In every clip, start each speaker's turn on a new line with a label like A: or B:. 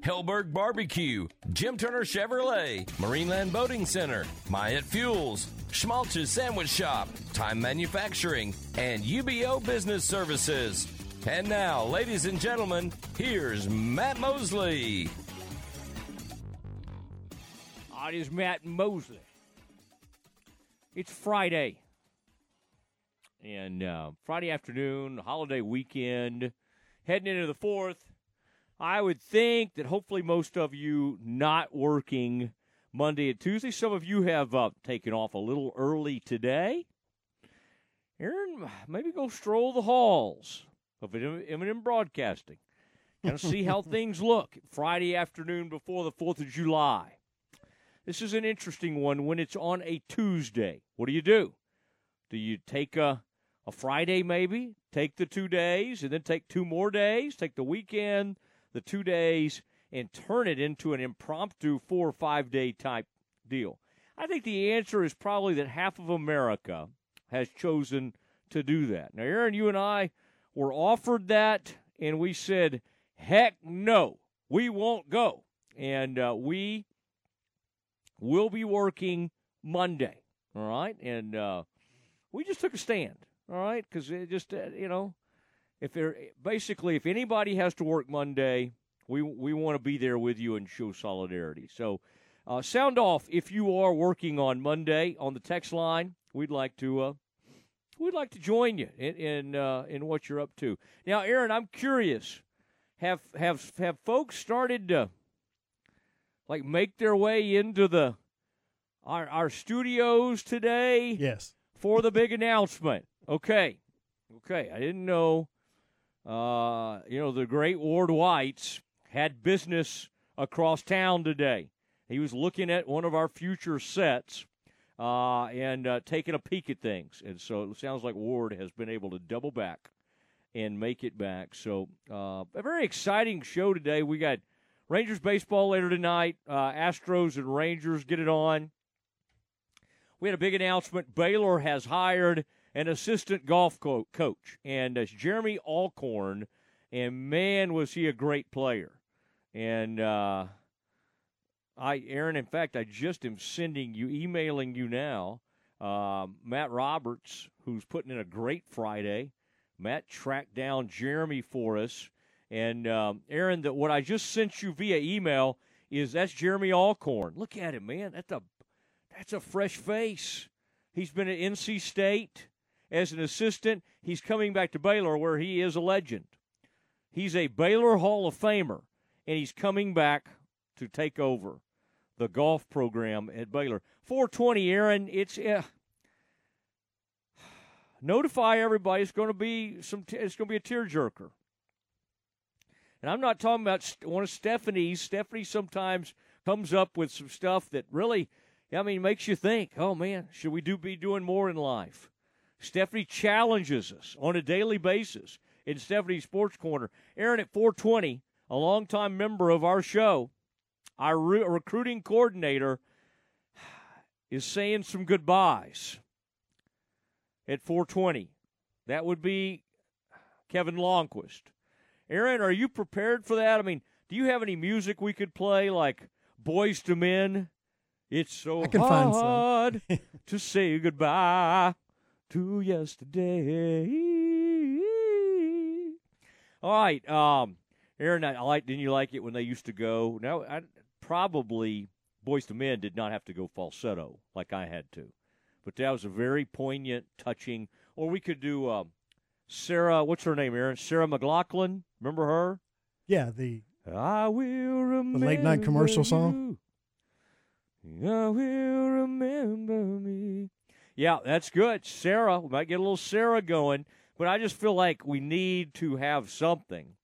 A: Helberg Barbecue, Jim Turner Chevrolet, Marineland Boating Center, Myatt Fuels, Schmaltz's Sandwich Shop, Time Manufacturing, and UBEO Business Services. And now, ladies and gentlemen, here's Matt Mosley.
B: It is Matt Mosley. It's Friday. And uh, Friday afternoon, holiday weekend, heading into the fourth. I would think that hopefully most of you not working Monday and Tuesday. Some of you have uh, taken off a little early today. Aaron, maybe go stroll the halls of M&M Broadcasting. Kind of see how things look Friday afternoon before the 4th of July. This is an interesting one when it's on a Tuesday. What do you do? Do you take a, a Friday maybe, take the two days, and then take two more days, take the weekend, the two days, and turn it into an impromptu four or five day type deal? I think the answer is probably that half of America has chosen to do that. Now, Aaron, you and I were offered that, and we said, heck no, we won't go. And uh, we will be working Monday, all right? And uh, we just took a stand, all right? Because it just, uh, you know, if there basically if anybody has to work Monday, we we want to be there with you and show solidarity. So, uh, sound off if you are working on Monday on the text line. We'd like to uh, we'd like to join you in in, uh, in what you're up to. Now, Aaron, I'm curious. Have have have folks started to like make their way into the our our studios today?
C: Yes.
B: For the big announcement. Okay. Okay. I didn't know. Uh, you know the great Ward Whites had business across town today. He was looking at one of our future sets uh, and uh, taking a peek at things. And so it sounds like Ward has been able to double back and make it back. So uh, a very exciting show today. We got Rangers baseball later tonight. Uh, Astros and Rangers get it on. We had a big announcement. Baylor has hired an assistant golf co- coach, and it's Jeremy Alcorn. And man, was he a great player! And uh, I, Aaron, in fact, I just am sending you, emailing you now. Uh, Matt Roberts, who's putting in a great Friday. Matt tracked down Jeremy for us. And um, Aaron, the, what I just sent you via email is that's Jeremy Alcorn. Look at him, man. That's a that's a fresh face. He's been at NC State as an assistant. He's coming back to Baylor, where he is a legend. He's a Baylor Hall of Famer, and he's coming back to take over the golf program at Baylor. 420, Aaron. It's uh, notify everybody. It's going to be some. T- it's going to be a tearjerker. And I'm not talking about one of Stephanie's. Stephanie sometimes comes up with some stuff that really, I mean, makes you think. Oh man, should we do be doing more in life? Stephanie challenges us on a daily basis in Stephanie's Sports Corner. Aaron at 420, a longtime member of our show, our re- recruiting coordinator is saying some goodbyes at 420. That would be Kevin Lonnquist. Aaron, are you prepared for that? I mean, do you have any music we could play like Boyz II Men? It's so hard to say goodbye to yesterday. All right, um, Aaron, I like. Didn't you like it when they used to go? Now, I, probably Boyz II Men did not have to go falsetto like I had to, but that was a very poignant, touching. Or we could do um, Sarah. What's her name, Aaron? Sarah McLachlan. Remember her?
C: Yeah, the
B: I will remember
C: the late night commercial
B: you.
C: song.
B: I will remember me. Yeah, that's good. Sarah, we might get a little Sarah going, but I just feel like we need to have something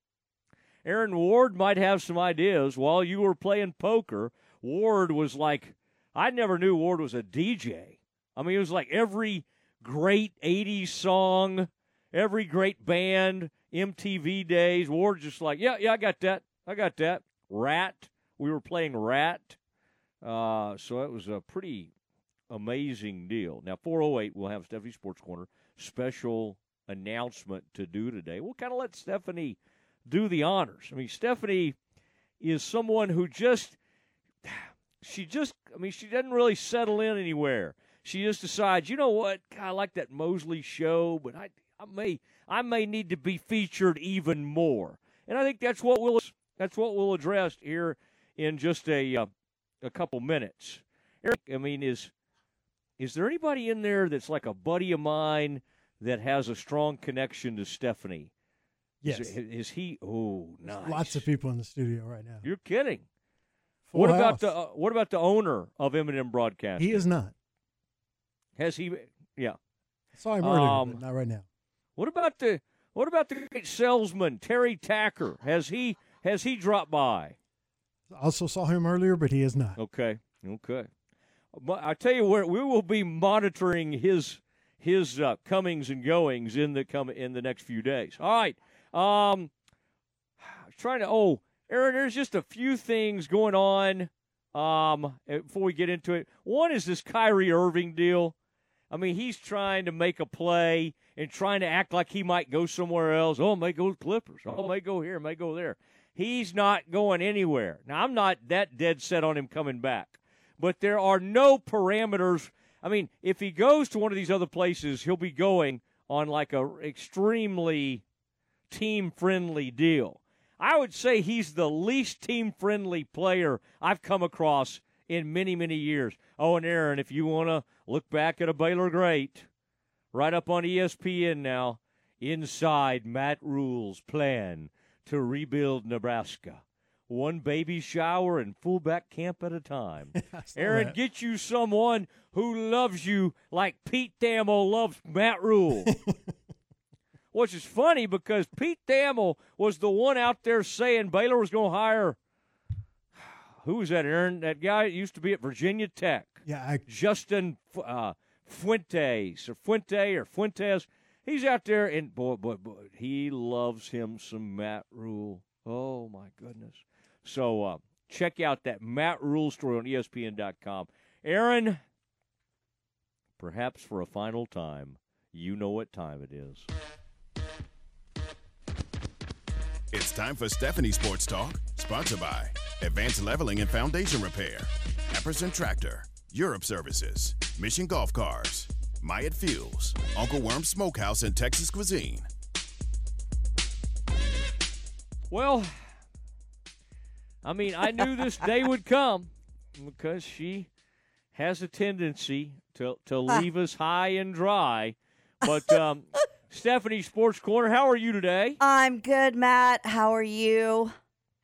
B: Aaron Ward might have some ideas. While you were playing poker, Ward was like, I never knew Ward was a DJ. I mean, it was like every great 80s song, every great band, MTV days. Ward just like, yeah, yeah, I got that. I got that. Ratt. We were playing Ratt. Uh, so it was a pretty amazing deal. Now, 408, we'll have Stephanie Sports Corner special announcement to do today. We'll kind of let Stephanie do the honors. I mean, Stephanie is someone who just, she just, I mean, she doesn't really settle in anywhere. She just decides, you know what? God, I like that Mosley show, but I, I may, I may need to be featured even more. And I think that's what we'll, that's what we'll address here in just a, uh, a couple minutes. Eric, I mean, is, is there anybody in there that's like a buddy of mine that has a strong connection to Stephanie?
C: Yes.
B: Is, is he? Oh, nice.
C: Lots of people in the studio right now.
B: You're kidding.
C: Full
B: what
C: house.
B: about the uh, what about the owner of M&M Broadcasting?
C: He is not.
B: Has he? Yeah.
C: I saw him earlier,
B: Um,
C: but not right now.
B: What about the what about the great salesman Terry Tacker? Has he has he dropped by?
C: I Also saw him earlier, but he is not.
B: Okay. Okay. I tell you what, we will be monitoring his his uh, comings and goings in the come in the next few days. All right. Um, trying to. Oh, Aaron, there's just a few things going on. Um, eh, before we get into it, one is this Kyrie Irving deal. I mean, he's trying to make a play and trying to act like he might go somewhere else. Oh, may go Clippers. Oh, may go here, may go there. He's not going anywhere. Now, I'm not that dead set on him coming back, but there are no parameters. I mean, if he goes to one of these other places, he'll be going on like a extremely team friendly deal. I would say he's the least team friendly player I've come across in many, many years. Oh, and Aaron, if you want to look back at a Baylor great, right up on ESPN now, inside Matt Rhule's plan to rebuild Nebraska. One baby shower and fullback camp at a time. Aaron,
C: that.
B: get you someone who loves you like Pete Thamel loves Matt Rhule. Which is funny because Pete Thamel was the one out there saying Baylor was going to hire. Who was that, Aaron? That guy used to be at Virginia Tech.
C: Yeah, I,
B: Justin uh, Fuentes or Fuente or Fuentes. He's out there, and boy, boy, boy, he loves him some Matt Rhule. Oh my goodness! So uh, check out that Matt Rhule story on ESPN.com. Aaron, perhaps for a final time, you know what time it is.
D: It's time for Stephanie Sports Talk, sponsored by Advanced Leveling and Foundation Repair, Epperson Tractor, Europe Services, Mission Golf Cars, Myatt Fuels, Uncle Worm Smokehouse and Texas Cuisine.
B: Well, I mean, I knew this day would come because she has a tendency to to leave us high and dry. But um, Stephanie Sports Corner, how are you today?
E: I'm good, Matt. How are you?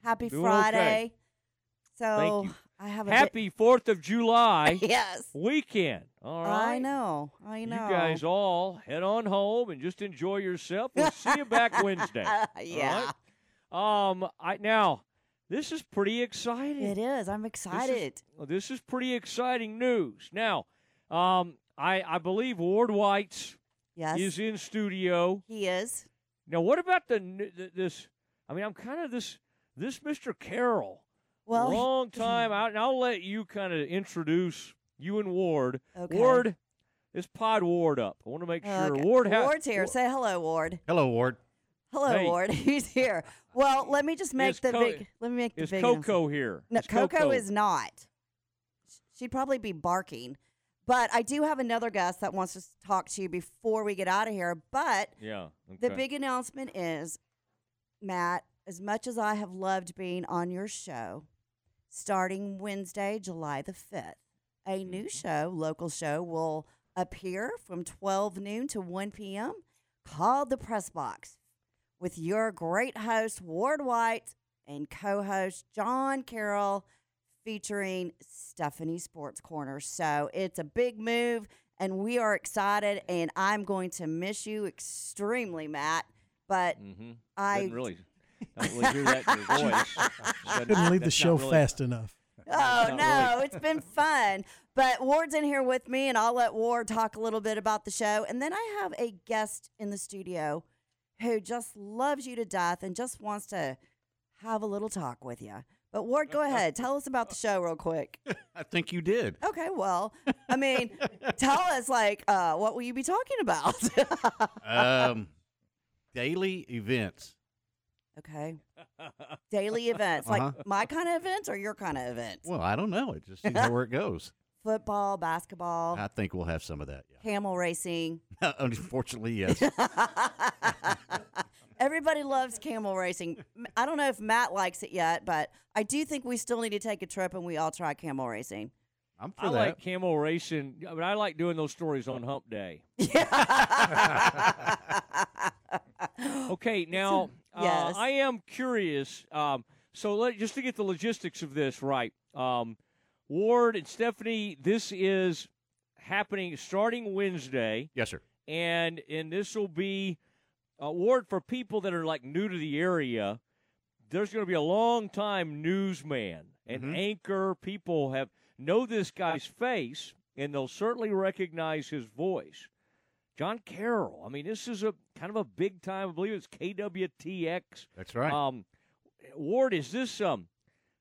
E: Happy
B: Doing
E: Friday.
B: okay.
E: So. I have a
B: Happy Fourth of July
E: yes.
B: weekend. All right,
E: I know. I know.
B: You guys all head on home and just enjoy yourself. We'll see you back Wednesday.
E: yeah.
B: right? Um, I now this is pretty exciting.
E: It is. I'm
B: This is-
E: excited.
B: well, This is, pretty exciting news. Now, um, I I believe Ward White's
E: yes.
B: is in studio.
E: he is.
B: Now, what about the, n- this? I mean, I'm kind of this this Mr. Carroll.
E: Well,
B: long time out, and I'll let you kind of introduce you and Ward.
E: Okay.
B: Ward, this pod Ward up. I want to make sure
E: Okay.
B: Ward has
E: Ward's here. Say hello, Ward.
F: Hello, Ward.
E: Hello,
B: Hey.
E: Ward. He's here. Well, let me just make
B: Is
E: the
B: Co-
E: big. Let me make the
B: Is
E: big.
B: Coco here?
E: No,
B: Is
E: Coco is not. She'd probably be barking. But I do have another guest that wants to talk to you before we get out of here. But
B: Yeah. Okay.
E: the big announcement is, Matt, as much as I have loved being on your show, starting Wednesday, July the 5th, a new mm-hmm. show, local show, will appear from 12 noon to 1 p.m. called The Press Box with your great host, Ward White, and co host, John Carroll, featuring Stephanie Sports Corner. So it's a big move, and we are excited, and I'm going to miss you extremely, Matt. But
B: Mm-hmm.
E: I
B: Didn't really. Don't really hear that in your voice.
C: Couldn't leave the show
B: really-
C: fast enough.
E: Oh no,
B: really.
E: it's been fun. But Ward's in here with me, and I'll let Ward talk a little bit about the show. And then I have a guest in the studio who just loves you to death and just wants to have a little talk with you. But Ward, go ahead. Tell us about the show real quick.
F: I think you did.
E: Okay, well, I mean, tell us like uh, what will you be talking about?
F: Um, daily events.
E: okay, daily events like
F: Uh-huh.
E: my kind of events or your kind of events.
F: Well, I don't know. It just seems where it goes.
E: Football, basketball,
F: I think we'll have some of that. Yeah.
E: camel racing.
F: Unfortunately, yes.
E: Everybody loves camel racing. I don't know if Matt likes it yet, but I do think we still need to take a trip and we all try camel racing.
F: I'm for
B: I
F: that.
B: like camel racing. I mean, I like doing those stories on Hump Day. Okay, now
E: Yes.
B: uh, I am curious. Um, so let, just to get the logistics of this right, um, Ward and Stephanie, this is happening starting Wednesday,
F: yes, sir.
B: and and this will be uh, Ward for people that are like new to the area. There's going to be a long time newsman and
F: Mhm.
B: anchor. People have know this guy's face, and they'll certainly recognize his voice. John Carroll. I mean, this is a kind of a big time. I believe it's KWTX.
F: That's right.
B: Um, Ward, is this um?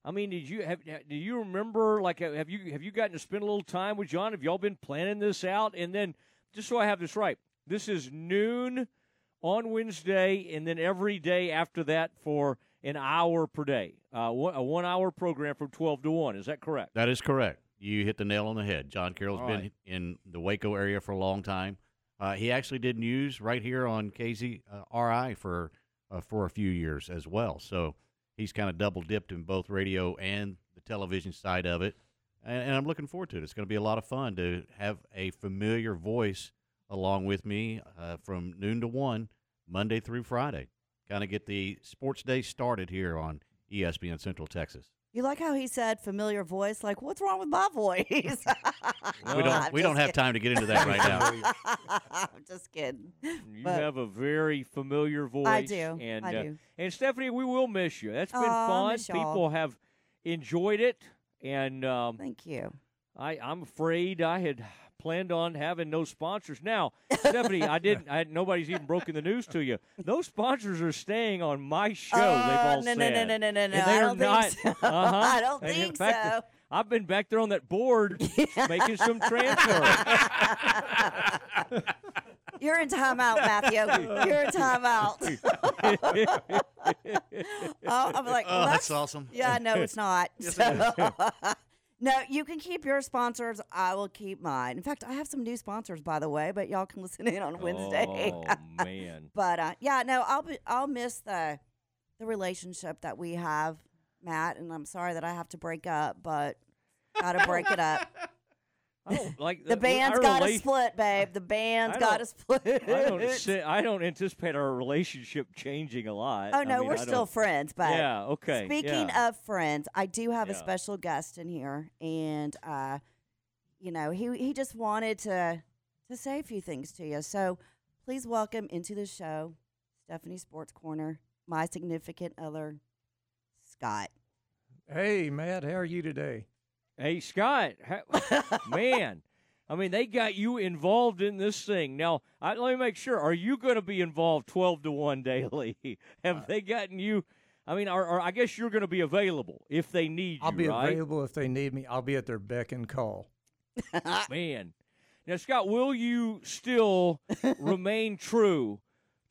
B: I mean, did you have? Do you remember? Like, have you have you gotten to spend a little time with John? Have y'all been planning this out? And then, just so I have this right, this is noon on Wednesday, and then every day after that for an hour per day. Uh, one, a one-hour program from twelve to one. Is that correct?
F: that is correct. You hit the nail on the head. John Carroll's
B: All
F: been
B: right.
F: in the Waco area for a long time. Uh, he actually did news right here on KRZI for uh, for a few years as well. So he's kind of double dipped in both radio and the television side of it. And, and I'm looking forward to it. It's going to be a lot of fun to have a familiar voice along with me uh, from noon to one, Monday through Friday. Kind of get the sports day started here on ESPN Central Texas.
E: You like how he said familiar voice? Like, what's wrong with my voice?
F: we don't we don't have time to get into that right now.
E: I'm just kidding.
B: You
E: But-
B: have a very familiar voice.
E: I do.
B: And,
E: I
B: uh,
E: do.
B: And Stephanie, we will miss you. That's been
E: Aw,
B: fun.
E: miss y'all.
B: People have enjoyed it, and um,
E: Thank you.
B: I, I'm afraid I had planned on having no sponsors. Now, Stephanie, I didn't. I, nobody's even broken the news to you. Those sponsors are staying on my show. they've
E: Uh,
B: all
E: no,
B: said.
E: no, no, no, no, no, no.
B: they
E: I
B: are
E: don't think so.
B: Uh-huh.
E: I don't
B: And
E: think
B: fact,
E: so.
B: I've been back there on that board making some transfers.
E: You're in timeout, Matthew. You're in timeout. oh, I'm like, well,
F: Oh,
E: that's
F: that's awesome.
E: Yeah, no, it's not.
F: Yes,
E: So- no, you can keep your sponsors. I will keep mine. In fact, I have some new sponsors, by the way, but y'all can listen in on Wednesday.
B: Oh man.
E: but uh, yeah, no, I'll be, I'll miss the the relationship that we have, Matt, and I'm sorry that I have to break up, but gotta break it up.
B: I don't like
E: The band's got to
B: rela-
E: split, babe. The band's got to split.
B: I don't. I don't anticipate our relationship changing a lot.
E: Oh
B: I
E: no,
B: mean,
E: we're
B: I
E: still friends, but
B: yeah. Okay.
E: Speaking
B: yeah.
E: of friends, I do have a special guest in here, and uh, you know, he he just wanted to to say a few things to you. So please welcome into the show, Stephanie Sports Corner, my significant other, Scott.
G: Hey, Matt, how are you today?
B: Hey Scott, man, I mean they got you involved in this thing. Now, I, let me make sure: Are you going to be involved twelve to one daily? Have
G: Uh,
B: they gotten you? I mean, or, or I guess you're going to be available if they need you.
G: I'll be
B: right?
G: available if they need me. I'll be at their beck and call.
B: Man, now Scott, will you still remain true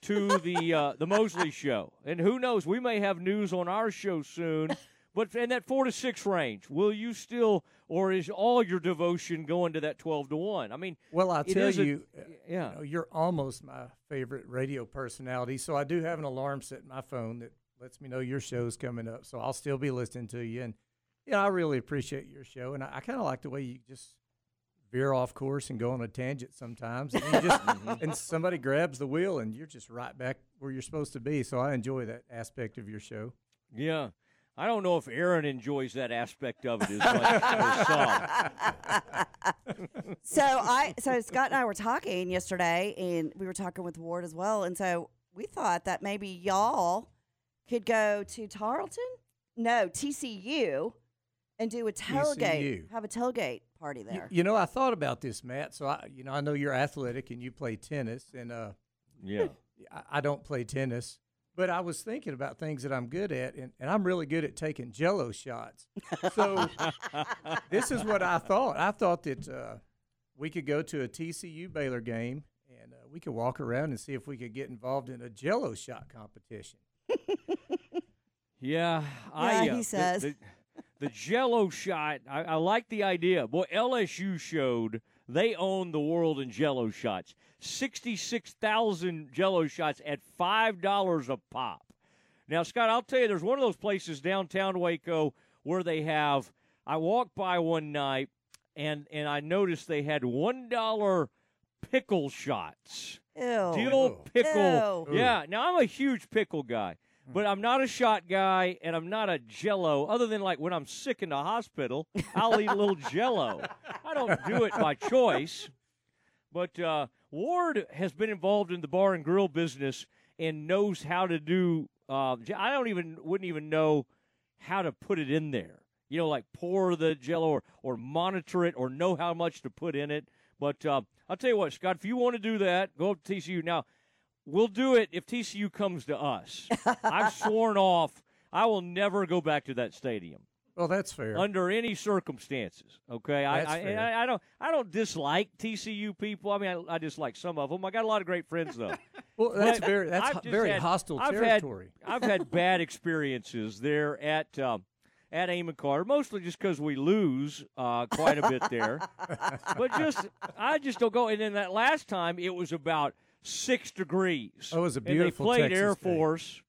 B: to the uh, the Mosley show? And who knows, we may have news on our show soon. But in that four to six range, will you still, or is all your devotion going to that twelve to one? I mean,
G: Well, I tell
B: is a-
G: you, uh,
B: yeah.
G: you know, you're almost my favorite radio personality. So I do have an alarm set in my phone that lets me know your show's coming up. So I'll still be listening to you. And yeah, I really appreciate your show. And I, I kind of like the way you just veer off course and go on a tangent sometimes. And, you just, and somebody grabs the wheel and you're just right back where you're supposed to be. So I enjoy that aspect of your show.
B: yeah. I don't know if Aaron enjoys that aspect of it as much as some.
E: so I so Scott and I were talking yesterday, and we were talking with Ward as well, and so we thought that maybe y'all could go to Tarleton, no TCU, and do a tailgate.
G: TCU.
E: Have a tailgate party
G: Y-
E: there.
G: You know, I thought about this, Matt. So I, you know, I know you're athletic and you play tennis, and uh,
B: Yeah.
G: I- I don't play tennis, but I was thinking about things that I'm good at, and, and I'm really good at taking Jello shots. So this is what I thought. I thought that uh, we could go to a TCU Baylor game, and uh, we could walk around and see if we could get involved in a Jello shot competition.
B: Yeah, I,
E: Yeah,
B: uh,
E: he
B: the-
E: says.
B: the, the Jello shot. I, I like the idea. Boy, LSU showed they own the world in Jello shots. Sixty-six thousand Jello shots at five dollars a pop. Now, Scott, I'll tell you, there's one of those places downtown Waco where they have. I walked by one night, and and I noticed they had one dollar pickle shots.
E: Ew.
B: Dill pickle.
E: Ew.
B: Yeah. Now I'm a huge pickle guy, but I'm not a shot guy, and I'm not a Jello. Other than like when I'm sick in the hospital, I'll eat a little Jello. I don't do it by choice. But uh, Ward has been involved in the bar and grill business and knows how to do. Uh, I don't even wouldn't even know how to put it in there. You know, like pour the Jello or, or monitor it or know how much to put in it. But uh, I'll tell you what, Scott, if you want to do that, go up to TCU. Now, we'll do it if TCU comes to us. I've sworn off. I will never go back to that stadium
G: Well, that's fair.
B: under any circumstances. Okay, I,
G: That's
B: I,
G: fair.
B: I I don't I don't dislike TCU people. I mean, I, I dislike some of them. I got a lot of great friends though.
G: well, that's
B: But
G: very that's ho- very
B: had-
G: hostile
B: I've
G: territory.
B: Had, I've had bad experiences there at um, at Amon Carter, mostly just because we lose uh, quite a bit there. but just I just don't go. And then that last time, it was about six degrees.
G: Oh, it was a
B: and they
G: beautiful
B: played
G: Texas
B: Air. Force.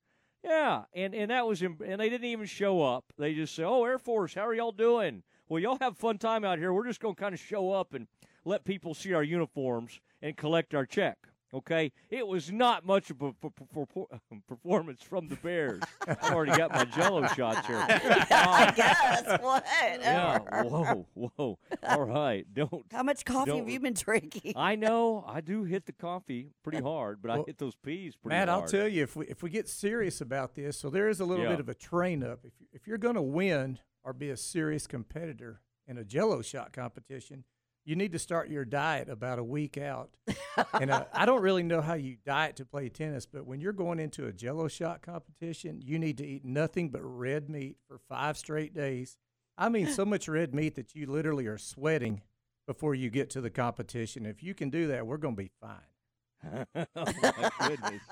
B: Yeah, and and that was and they didn't even show up. They just say, "Oh, Air Force, how are y'all doing?" Well, y'all have fun time out here. We're just going to kind of show up and let people see our uniforms and collect our check. Okay, it was not much of a p- p- p- performance from the Bears. I've already got my Jello shots here.
E: I guess. What?
B: yeah. Whoa, whoa. All right. Don't.
E: How much coffee
B: Don't-
E: have you been drinking?
B: I know I do hit the coffee pretty hard, but I hit those peas pretty
G: Matt,
B: hard.
G: I'll tell you if we if we get serious about this, so there is a little
B: Yeah.
G: bit of a train up. If you, if you're going to win or be a serious competitor in a Jello shot competition, you need to start your diet about a week out. and uh, I don't really know how you diet to play tennis, but when you're going into a Jello shot competition, you need to eat nothing but red meat for five straight days. I mean, so much red meat that you literally are sweating before you get to the competition. If you can do that, we're going to be fine.
B: oh my goodness,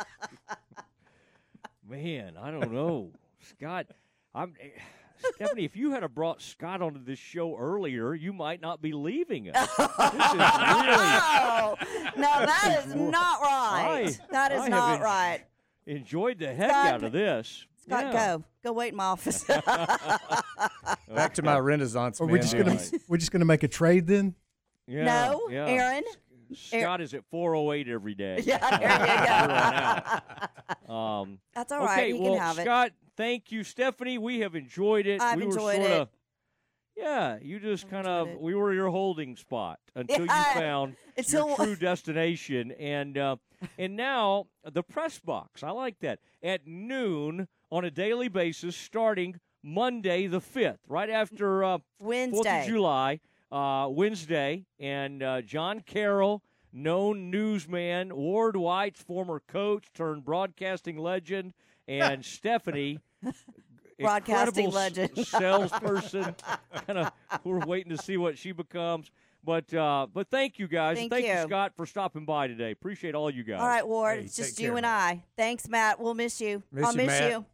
B: man! I don't know, Scott. I'm eh, Stephanie. If you had have brought Scott onto this show earlier, you might not be leaving us. this is really
E: Oh, no, that is not right.
B: I-
E: that is
B: I
E: not
B: en-
E: right.
B: enjoyed the heck
E: Scott,
B: out of this.
E: Scott,
B: Yeah.
E: go. Go wait in my office.
G: Back to my Renaissance
C: Are
G: man.
C: we just gonna
B: Right.
C: we're just gonna make a trade then?
B: Yeah,
E: no,
B: yeah.
E: Aaron.
B: Scott is at 408 every day.
E: Yeah, there you go.
B: Um,
E: That's all right.
B: okay,
E: He
B: well,
E: can have it.
B: Scott, thank you, Stephanie. We have enjoyed it.
E: I've
B: we
E: enjoyed
B: were
E: it.
B: sorta, Yeah, you just kind of
E: it.
B: we were your holding spot until
E: Yeah,
B: you found
E: until-
B: your true destination, and uh, and now the press box. I like that at noon on a daily basis, starting Monday the fifth, right after uh, Fourth
E: Wednesday.
B: of July, uh, Wednesday, and uh, John Carroll, known newsman, Ward White's former coach turned broadcasting legend, and Stephanie,
E: Broadcasting legend.
B: salesperson. kind of, we're waiting to see what she becomes. But uh, but thank you guys.
E: Thank
B: thank you.
E: you.
B: Scott, for stopping by today. Appreciate all you guys.
E: All right, Ward.
G: Hey,
E: it's
G: take
E: just
G: care,
E: you and
G: Matt.
E: I. Thanks, Matt. We'll miss you.
G: Miss
E: I'll
G: you,
E: miss
G: Matt.
E: you.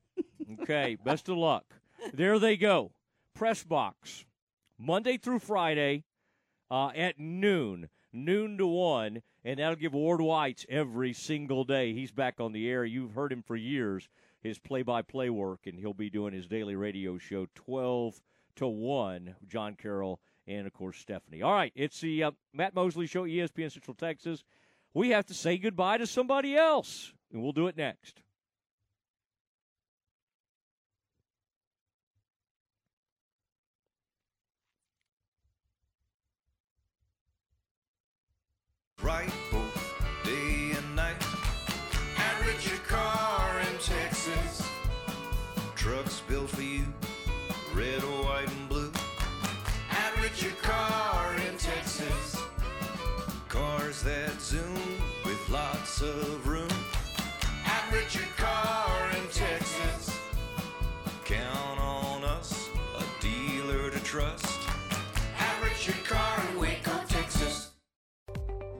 B: Okay, best of luck. There they go. Press box. Monday through Friday uh, at noon, noon to 1, and that'll give Ward White's every single day. He's back on the air. You've heard him for years, his play by play work, and he'll be doing his daily radio show 12 to 1. John Carroll and, of course, Stephanie. All right, it's the uh, Matt Mosley Show, ESPN Central Texas. We have to say goodbye to somebody else, and we'll do it next.
H: right both day and night. Average your car in Texas. Trucks built for you, red, white, and blue. Average your car in Texas. Cars that zoom with lots
I: of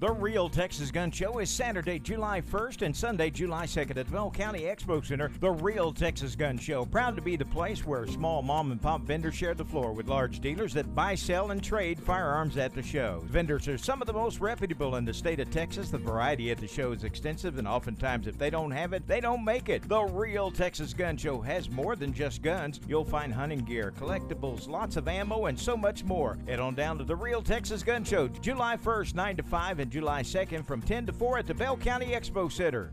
J: The Real Texas Gun Show is Saturday, July 1st and Sunday, July 2nd at the Bell County Expo Center. The Real Texas Gun Show, proud to be the place where small mom and pop vendors share the floor with large dealers that buy, sell, and trade firearms at the show. Vendors are some of the most reputable in the state of Texas. The variety at the show is extensive, and oftentimes, if they don't have it, they don't make it. The Real Texas Gun Show has more than just guns. You'll find hunting gear, collectibles, lots of ammo, and so much more. Head on down to the Real Texas Gun Show, July 1st, 9 to 5, and July 2nd from 10 to 4 at the Bell County Expo Center.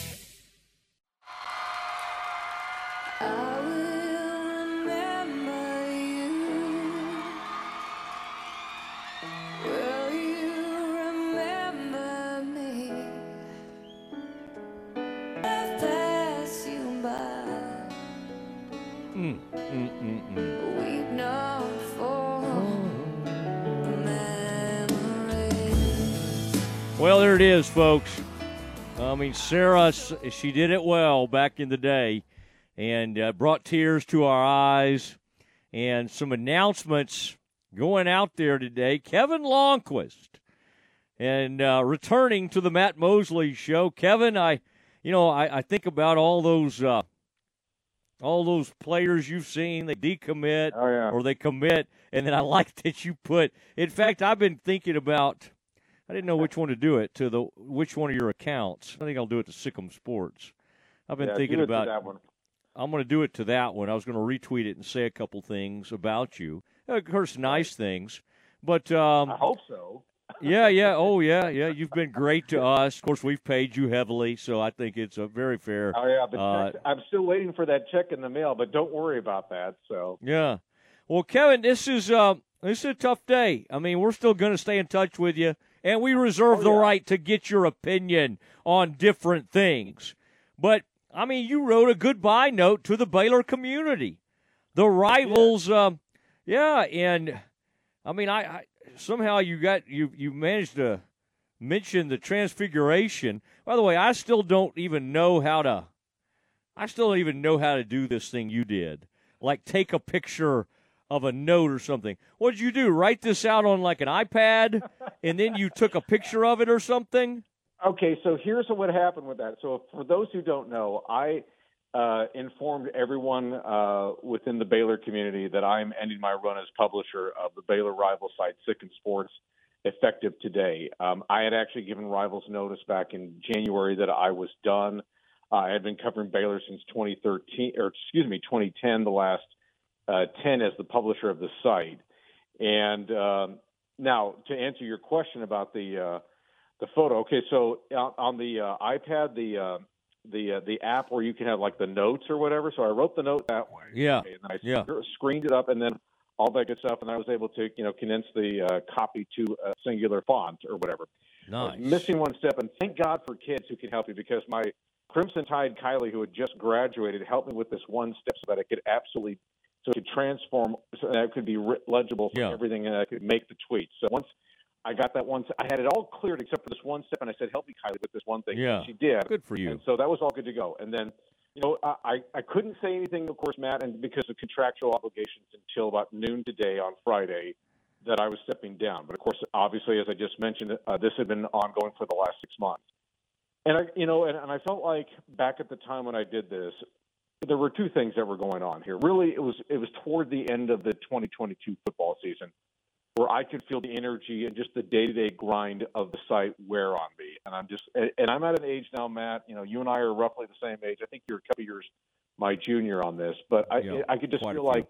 B: Well, there it is, folks. I mean, Sarah, she did it well back in the day and uh, brought tears to our eyes. And some announcements going out there today. Kevin Lonnquist and uh, returning to the Matt Mosley show. Kevin, I, you know, I, I think about all those. Uh, all those players you've seen, they decommit or they commit, and then I like that you put. In fact, I've been thinking about. I didn't know which one to do it to the which one of your accounts. I think I'll do it to SicEm Sports. I've been
K: Yeah,
B: thinking
K: do it to
B: about
K: that one.
B: I'm going to do it to that one. I was going to retweet it and say a couple things about you. Of course, nice things, but um,
K: I hope so.
B: yeah, yeah, oh yeah, yeah. You've been great to us. Of course, we've paid you heavily, so I think it's a very fair.
K: Oh yeah, but
B: uh,
K: I'm still waiting for that check in the mail. But don't worry about that. So
B: Yeah. Well, Kevin, this is uh, this is a tough day. I mean, we're still going to stay in touch with you, and we reserve
K: Oh,
B: the right to get your opinion on different things. But I mean, you wrote a goodbye note to the Baylor community, the rivals. Um, yeah, and I mean, I, I somehow you got you you managed to mention the transfiguration. By the way, I still don't even know how to. I still don't even know how to do this thing you did. Like take a picture of a note or something. What did you do? Write this out on like an iPad and then you took a picture of it or something?
K: Okay, so here's what happened with that. So for those who don't know, I uh, informed everyone uh, within the Baylor community that I'm ending my run as publisher of the Baylor rival site SicEm Sports, effective today. Um, I had actually given Rivals notice back in January that I was done. Uh, I had been covering Baylor since 2013, or excuse me, 2010, the last uh, 10 as the publisher of the site. And um, now, to answer your question about the uh, the photo, okay, so on, the uh, iPad, the uh, the uh, the app where you can have like the notes or whatever. So I wrote the note that way.
B: Yeah.
K: Okay, and I
B: Yeah.
K: screened it up, and then all that good stuff, and I was able to you know condense the uh, copy to a singular font or whatever.
B: Nice.
K: missing one step, and thank God for kids who can help you because my Crimson Tide Kylie, who had just graduated, helped me with this one step so that I could absolutely so it could transform so that it could be legible for
B: Yeah.
K: everything, and I could make the tweets. So once I got that one, I had it all cleared except for this one step, and I said, "Help me, Kylie, with this one thing."
B: Yeah.
K: And she did.
B: Good for you.
K: And so that was all good to go. And then, you know, I, I couldn't say anything, of course, Matt, and because of contractual obligations until about noon today on Friday that I was stepping down. But of course, obviously, as I just mentioned, uh, this had been ongoing for the last six months. And I, you know, and, and I felt like back at the time when I did this, there were two things that were going on here. Really, it was it was toward the end of the 2022 football season where I could feel the energy and just the day-to-day grind of the site wear on me. And I'm just, and I'm at an age now, Matt. You know, you and I are roughly the same age. I think you're a couple years my junior on this, but I
B: Yeah,
K: I could just feel like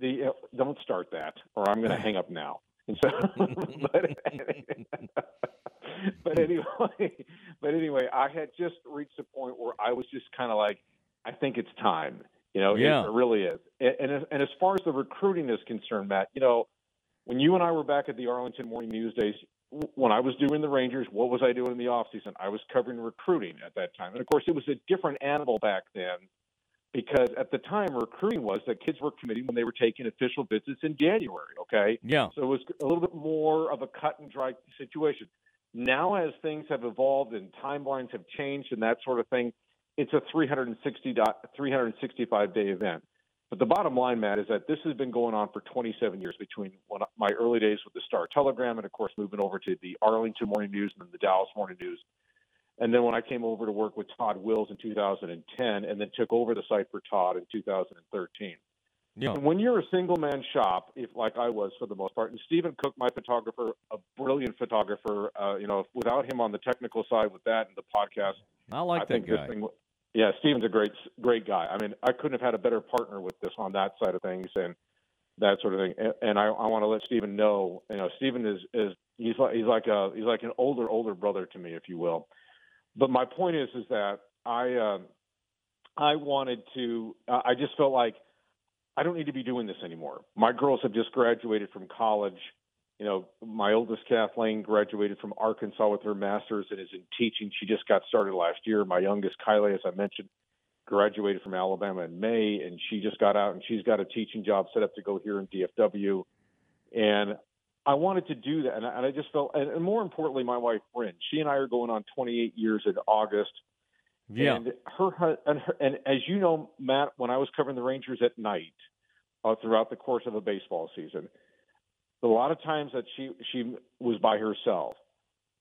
K: the uh, don't start that, or I'm going to hang up now. And so, but, but anyway, but anyway, I had just reached a point where I was just kind of like, I think it's time. You know, it-
B: Yeah.
K: it, really is. And, and as- and as far as the recruiting is concerned, Matt, you know, when you and I were back at the Arlington Morning News days, when I was doing the Rangers, what was I doing in the off season? I was covering recruiting at that time, and of course, it was a different animal back then because at the time recruiting was that kids were committing when they were taking official visits in January. Okay,
B: Yeah.
K: so it was a little bit more of a cut and dry situation. Now, as things have evolved and timelines have changed and that sort of thing, it's a 360 dot, 365 day event. But the bottom line, Matt, is that this has been going on for 27 years between my early days with the Star Telegram and, of course, moving over to the Arlington Morning News and then the Dallas Morning News. And then when I came over to work with Todd Wills in 2010 and then took over the site for Todd in 2013.
B: Yeah.
K: And when you're a single man shop, if like I was for the most part, and Stephen Cook, my photographer, a brilliant photographer, uh, you know, without him on the technical side with that and the podcast,
B: I like
K: I
B: that
K: think
B: guy.
K: this thing. Yeah, Steven's a great, great guy. I mean, I couldn't have had a better partner with this on that side of things and that sort of thing. And, and I, I want to let Steven know. You know, Steven is is he's like he's like a he's like an older older brother to me, if you will. But my point is, is that I um, I wanted to. Uh, I just felt like I don't need to be doing this anymore. My girls have just graduated from college. You know, my oldest Kathleen graduated from Arkansas with her master's and is in teaching. She just got started last year. My youngest Kylie, as I mentioned, graduated from Alabama in May, and she just got out and she's got a teaching job set up to go here in DFW. And I wanted to do that, and I, and I just felt, and, and more importantly, my wife Bryn. She and I are going on 28 years in August.
B: Yeah.
K: And her, and her, and as you know, Matt, when I was covering the Rangers at night uh, throughout the course of a baseball season, a lot of times that she she was by herself,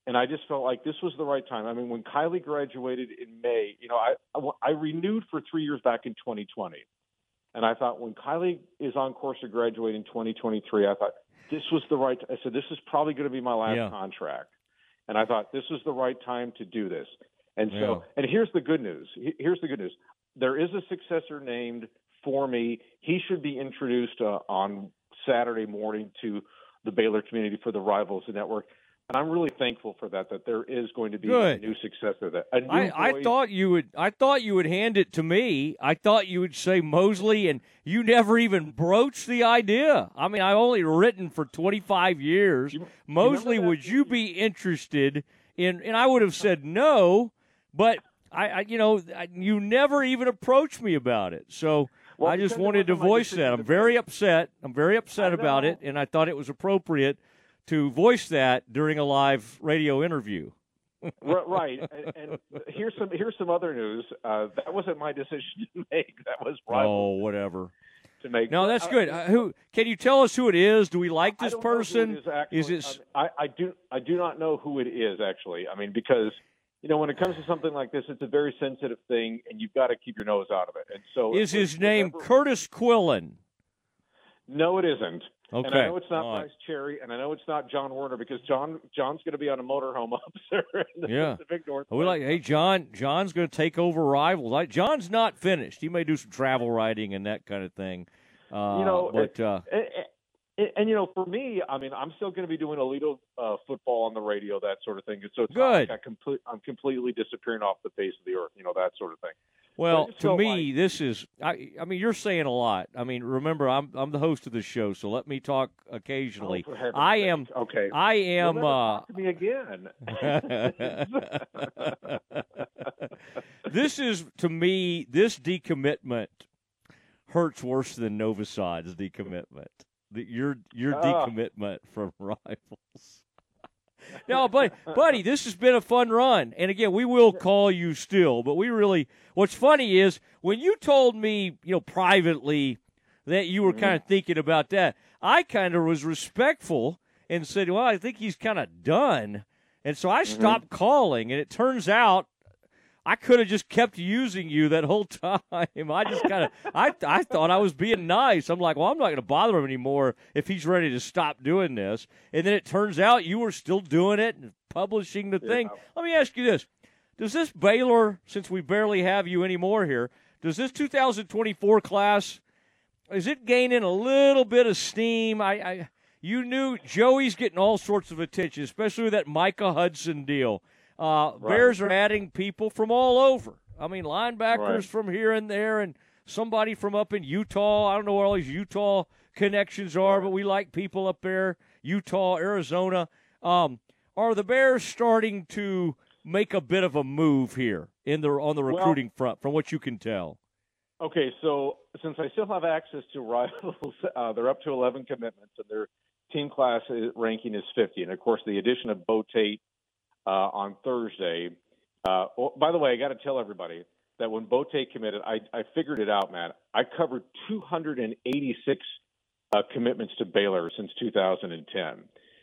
K: and I just felt like this was the right time. I mean, when Kylie graduated in May, you know, I I, renewed for three years back in 2020, and I thought when Kylie is on course to graduate in 2023, I thought this was the right. I said this is probably going to be my last
B: Yeah.
K: contract, and I thought this was the right time to do this. And so,
B: Yeah.
K: and here's the good news. Here's the good news. There is a successor named for me. He should be introduced uh, on Saturday morning to the Baylor community for the Rivals Network. And I'm really thankful for that. That there is going to be
B: Good.
K: a new successor. That a new
B: I, I thought you would. I thought you would hand it to me. I thought you would say Mosley, and you never even broached the idea. I mean, I've only written for 25 years. Mosley, would you be interested in? And I would have said no, but I, I you know, I, you never even approached me about it. So
K: Well,
B: I just wanted to voice that. I'm very upset. I'm very upset about it, and I thought it was appropriate to voice that during a live radio interview.
K: Right. And, and here's some here's some other news. Uh, that wasn't my decision to make. That was
B: Oh, whatever.
K: to make.
B: No, that's good. Uh, who can you tell us who it is? Do we like this
K: don't know who it
B: person?
K: is.
B: Is it?
K: I, I do I do not know who it is actually. I mean, because you know when it comes to something like this, it's a very sensitive thing, and you've got to keep your nose out of it. And so
B: Is his name
K: whatever-
B: Curtis Quillen?
K: No, it isn't.
B: Okay.
K: And I know it's not
B: All right.
K: Bryce Cherry, and I know it's not John Warner because John John's going to be on a motorhome up there in the
B: Yeah.
K: Pacific Northwest.
B: We like, hey, John. John's going to take over rivals. Like, John's not finished. He may do some travel writing and that kind of thing. Uh,
K: you know,
B: but uh,
K: and, and, you know, for me, I mean, I'm still going to be doing Alito uh, football on the radio, that sort of thing. And so it's
B: Good.
K: like I complete, I'm completely disappearing off the face of the earth, you know, that sort of thing.
B: Well, to me, this is. I. I mean, you're saying a lot. I mean, remember, I'm I'm the host of the show, so let me talk occasionally.
K: Oh,
B: I
K: sake.
B: am.
K: Okay.
B: I am.
K: You'll
B: uh,
K: talk to me again.
B: this is to me. This decommitment hurts worse than Novosad's decommitment. The, your your
K: Ah.
B: decommitment from rivals. no, but buddy, this has been a fun run. And again, we will call you still, but we really what's funny is when you told me, you know, privately that you were kind of thinking about that, I kind of was respectful and said, "Well, I think he's kind of done." And so I stopped calling, and it turns out I could have just kept using you that whole time. I just kind of, I, I thought I was being nice. I'm like, well, I'm not going to bother him anymore if he's ready to stop doing this. And then it turns out you were still doing it and publishing the thing. Let me ask you this: Does this Baylor, since we barely have you anymore here, does this 2024 class is it gaining a little bit of steam? I, I you knew Joey's getting all sorts of attention, especially with that Micah Hudson deal. Uh, Bears are adding people from all over. I mean, linebackers
K: Right.
B: from here and there, and somebody from up in Utah. I don't know where all these Utah connections are, but we like people up there. Utah, Arizona. Um, are the Bears starting to make a bit of a move here in the on the
K: Well-
B: recruiting front, from what you can tell?
K: Okay, so since I still have access to rivals, uh, they're up to 11 commitments, and their team class ranking is 50. And of course, the addition of Bo Tate uh, on Thursday. Uh, oh, by the way, I got to tell everybody that when Bo Tate committed, I, I figured it out, man. I covered 286 uh, commitments to Baylor since 2010.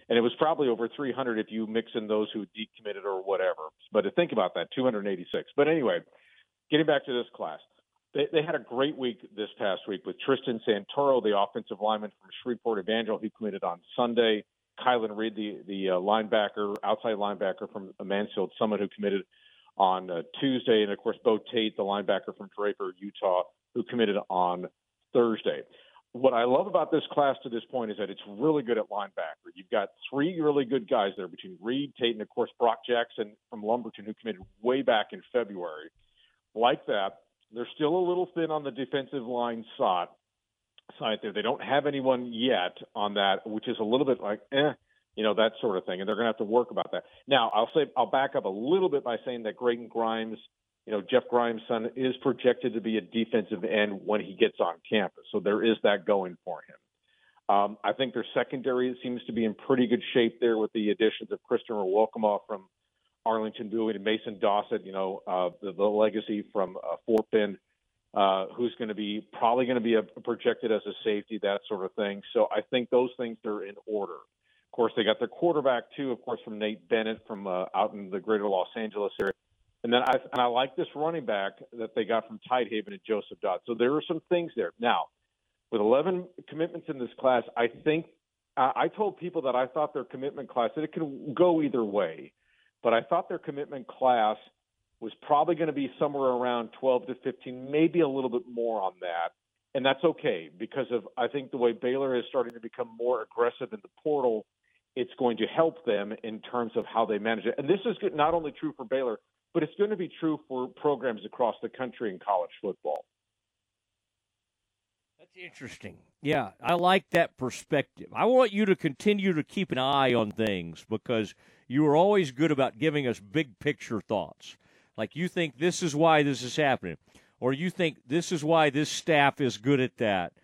K: And it was probably over 300 if you mix in those who decommitted or whatever. But to think about that, 286. But anyway, getting back to this class, they, they had a great week this past week with Tristan Santoro, the offensive lineman from Shreveport Evangel, who committed on Sunday. Kylan Reed, the the uh, linebacker, outside linebacker from Mansfield Summit, who committed on uh, Tuesday, and of course Bo Tate, the linebacker from Draper, Utah, who committed on Thursday. What I love about this class to this point is that it's really good at linebacker. You've got three really good guys there between Reed, Tate, and of course Brock Jackson from Lumberton, who committed way back in February. Like that, they're still a little thin on the defensive line side there. They don't have anyone yet on that, which is a little bit like, eh, you know, that sort of thing. And they're going to have to work about that. Now, I'll say, I'll back up a little bit by saying that Graydon Grimes, you know, Jeff Grimes' son is projected to be a defensive end when he gets on campus. So there is that going for him. Um, I think their secondary seems to be in pretty good shape there with the additions of Christopher Welcomeoff from Arlington Bowie and Mason Dossett, you know, uh, the, the legacy from uh, Fort Bend uh, who's going to be probably going to be a, projected as a safety, that sort of thing. So I think those things are in order. Of course, they got their quarterback too, of course, from Nate Bennett from uh, out in the greater Los Angeles area. And then I and I like this running back that they got from Tidehaven and Joseph Dodd. So there are some things there. Now, with 11 commitments in this class, I think I I told people that I thought their commitment class that it could go either way, but I thought their commitment class was probably going to be somewhere around 12 to 15, maybe a little bit more on that. And that's okay because of I think the way Baylor is starting to become more aggressive in the portal, it's going to help them in terms of how they manage it. And this is not only true for Baylor, but it's going to be true for programs across the country in college football.
B: That's interesting. Yeah, I like that perspective. I want you to continue to keep an eye on things because you are always good about giving us big picture thoughts. Like you think this is why this is happening, or you think this is why this staff is good at that.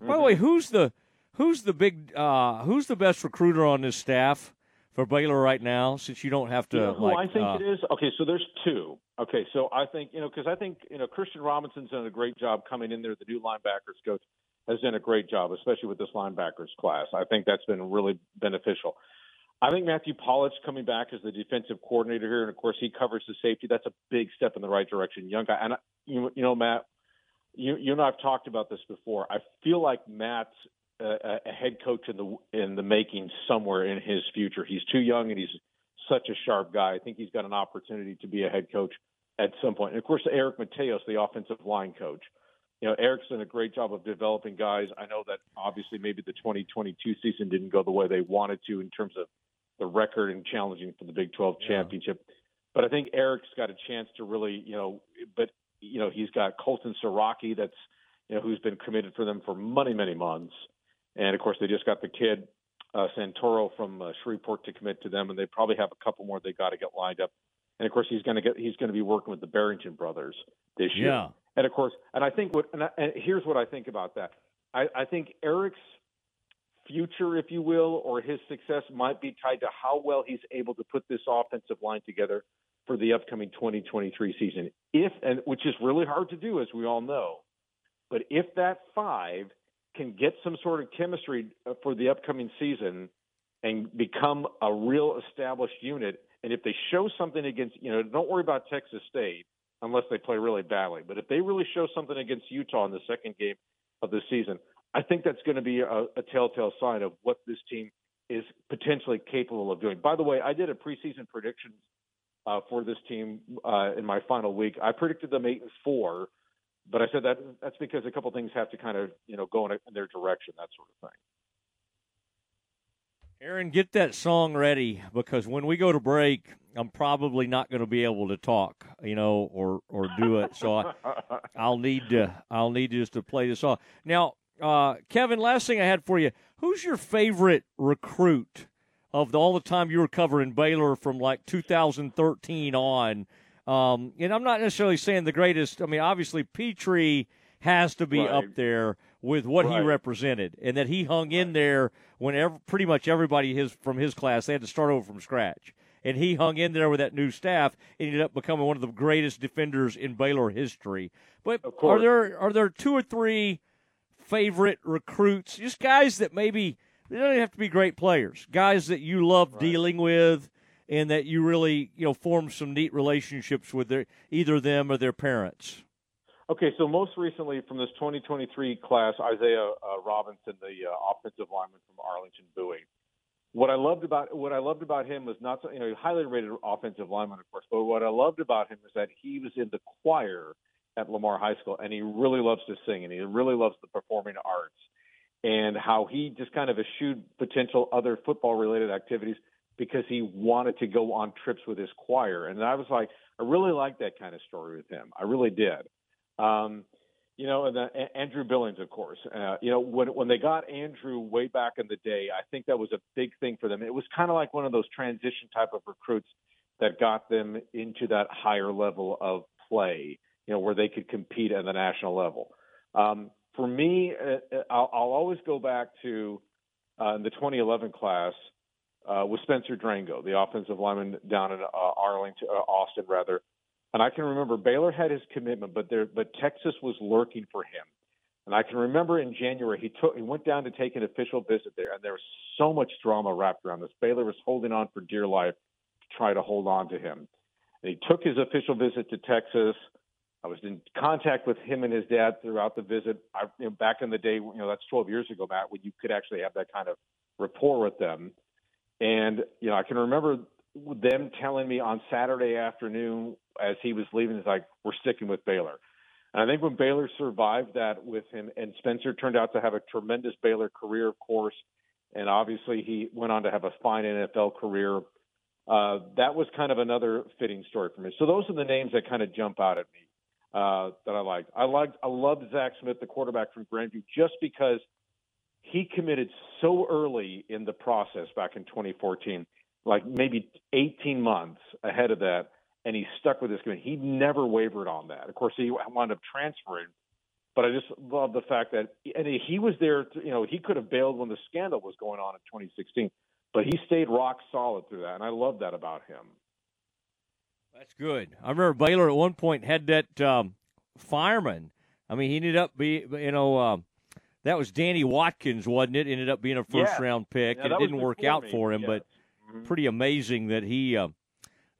B: By the way, who's the who's the big uh, who's the best recruiter on this staff for Baylor right now? Since you don't have to
K: You know who
B: like,
K: I think
B: uh,
K: it is? Okay, so there's two. Okay, so I think you know because I think you know Christian Robinson's done a great job coming in there. The new linebackers coach has done a great job, especially with this linebackers class. I think that's been really beneficial. I think Matthew Powledge's coming back as the defensive coordinator here, and of course he covers the safety. That's a big step in the right direction. Young guy, and you, you know Matt, you you and I've talked about this before. I feel like Matt's a, a head coach in the in the making somewhere in his future. He's too young and he's such a sharp guy. I think he's got an opportunity to be a head coach at some point. And of course, Eric Mateos, the offensive line coach. You know, Eric's done a great job of developing guys. I know that obviously maybe the 2022 season didn't go the way they wanted to in terms of the record and challenging for the Big 12 championship. But I think Eric's got a chance to really, you know, but you know, he's got Colton Siraki that's, you know, who's been committed for them for many, many months. And of course, they just got the kid uh, Santoro from uh, Shreveport to commit to them, and they probably have a couple more they got to get lined up. And of course, he's going to get he's going to be working with the Barrington brothers this year.
B: Yeah.
K: And of course, and I think what and, I, and here's what I think about that. I, I think Eric's future, if you will, or his success might be tied to how well he's able to put this offensive line together for the upcoming 2023 season. If and which is really hard to do, as we all know. But if that five can get some sort of chemistry uh, for the upcoming season and become a real established unit, and if they show something against, you know, don't worry about Texas State unless they play really badly. But if they really show something against Utah in the second game of the season, I think that's going to be a, a telltale sign of what this team is potentially capable of doing. By the way, I did a preseason prediction uh, for this team uh, in my final week. I predicted them eight and four, but I said that that's because a couple things have to kind of you know go in, a, in their direction, that sort of thing.
B: Aaron, get that song ready because when we go to break, I'm probably not going to be able to talk, you know, or or do it. So I, I'll need to I'll need just to play this song. Now, uh, Kevin, last thing I had for you: Who's your favorite recruit of the, all the time you were covering Baylor from like 2013 on? Um, and I'm not necessarily saying the greatest. I mean, obviously Petrie has to be
K: Right.
B: up there with what he represented, and that he hung in there when ev- pretty much everybody his from his class they had to start over from scratch, and he hung in there with that new staff and ended up becoming one of the greatest defenders in Baylor history. But are there are there two or three favorite recruits, just guys that maybe they don't have to be great players, guys that you love dealing with, and that you really you know form some neat relationships with their either them or their parents.
K: Okay, so most recently from this 2023 class, Isaiah uh, Robinson, the uh, offensive lineman from Arlington Bowie. What I loved about what I loved about him was not so, you know highly rated offensive lineman, of course, but what I loved about him is that he was in the choir at Lamar High School, and he really loves to sing, and he really loves the performing arts, and how he just kind of eschewed potential other football related activities because he wanted to go on trips with his choir, and I was like, I really like that kind of story with him, I really did. Um, you know, and the, A- Andrew Billings, of course. Uh, you know, when when they got Andrew way back in the day, I think that was a big thing for them. It was kind of like one of those transition type of recruits that got them into that higher level of play. You know, where they could compete at the national level. Um, for me, uh, I'll, I'll always go back to uh, the 2011 class uh, with Spencer Drango, the offensive lineman down in uh, Arlington, uh, Austin, rather. And I can remember Baylor had his commitment, but there, but Texas was lurking for him. And I can remember in January he took he went down to take an official visit there, and there was so much drama wrapped around this. Baylor was holding on for dear life to try to hold on to him. And he took his official visit to Texas. I was in contact with him and his dad throughout the visit. I, you know, back in the day, you know, that's 12 years ago, Matt, when you could actually have that kind of rapport with them. And you know, I can remember them telling me on Saturday afternoon as he was leaving, he's like, "We're sticking with Baylor." And I think when Baylor survived that with him, and Spencer turned out to have a tremendous Baylor career, of course, and obviously he went on to have a fine NFL career. Uh, that was kind of another fitting story for me. So those are the names that kind of jump out at me uh, that I liked. I liked, I loved Zach Smith, the quarterback from Grandview, just because he committed so early in the process back in 2014, like maybe 18 months ahead of that, and he stuck with his commitment. He never wavered on that. Of course, he wound up transferring, but I just love the fact that and he was there. To, you know, he could have bailed when the scandal was going on in 2016, but he stayed rock solid through that, and I love that about him.
B: That's good. I remember Baylor at one point had that um, fireman. I mean, he ended up be you know um, that was Danny Watkins, wasn't it? Ended up being a first
K: Yeah.
B: round pick,
K: Yeah,
B: and it didn't work out
K: me,
B: for him.
K: yes.
B: But
K: Mhm.
B: pretty amazing that he. Uh,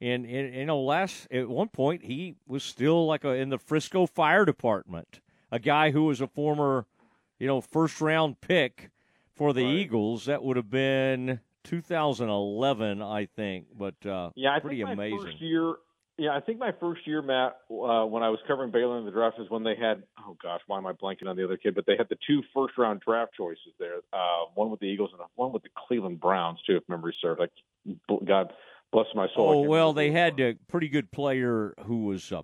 B: and, and you know, last at one point he was still like a, in the Frisco Fire Department, a guy who was a former, you know, first round pick for the Eagles. That would have been 2011, I think. But uh,
K: Yeah, I
B: pretty amazing.
K: year. Yeah, I think my first year, Matt, uh, when I was covering Baylor in the draft, is when they had. Oh gosh, why am I blanking on the other kid? But they had the two first round draft choices there. Uh, one with the Eagles and one with the Cleveland Browns too, if memory serves. Like, God bless my soul.
B: Oh well, they had a pretty good player who was uh,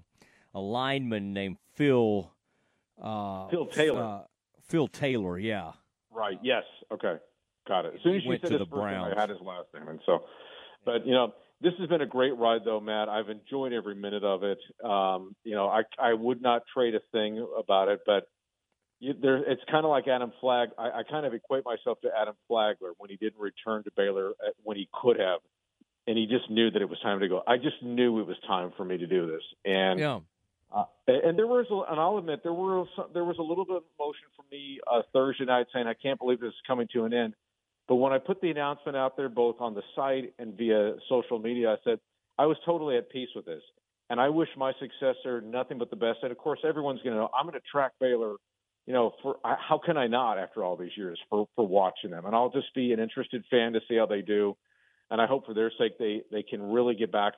B: a lineman named Phil. Uh,
K: Phil Taylor.
B: Uh, Phil Taylor, yeah.
K: Right. Yes. Okay. Got it. As soon as you
B: Went
K: said
B: to
K: his
B: the
K: first name,
B: Browns.
K: I had his last name, and so. But you know, this has been a great ride, though, Matt. I've enjoyed every minute of it. Um, you know, I I would not trade a thing about it, but you, there, it's kind of like Adam Flag. I, I kind of equate myself to Adam Flagler when he didn't return to Baylor at- when he could have, and he just knew that it was time to go. I just knew it was time for me to do this, and
B: yeah.
K: uh, and there was, and I'll admit, there were some, there was a little bit of emotion for me uh, Thursday night, saying, "I can't believe this is coming to an end." But when I put the announcement out there, both on the site and via social media, I said I was totally at peace with this, and I wish my successor nothing but the best. And of course, everyone's going to know I'm going to track Baylor. You know, for how can I not after all these years for for watching them? And I'll just be an interested fan to see how they do. And I hope for their sake they they can really get back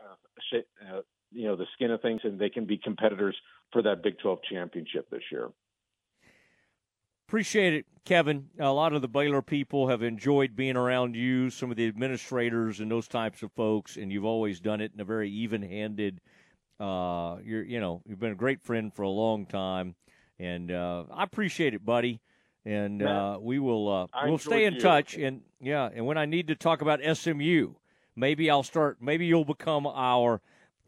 K: in uh, you know the skin of things and they can be competitors for that Big 12 championship this year.
B: Appreciate it, Kevin. A lot of the Baylor people have enjoyed being around you, some of the administrators and those types of folks, and you've always done it in a very even-handed. Uh, you're, you know, you've been a great friend for a long time, and uh, I appreciate it, buddy. And uh, we will uh, we'll stay in
K: you.
B: touch. And yeah, and when I need to talk about SMU, maybe I'll start. Maybe you'll become our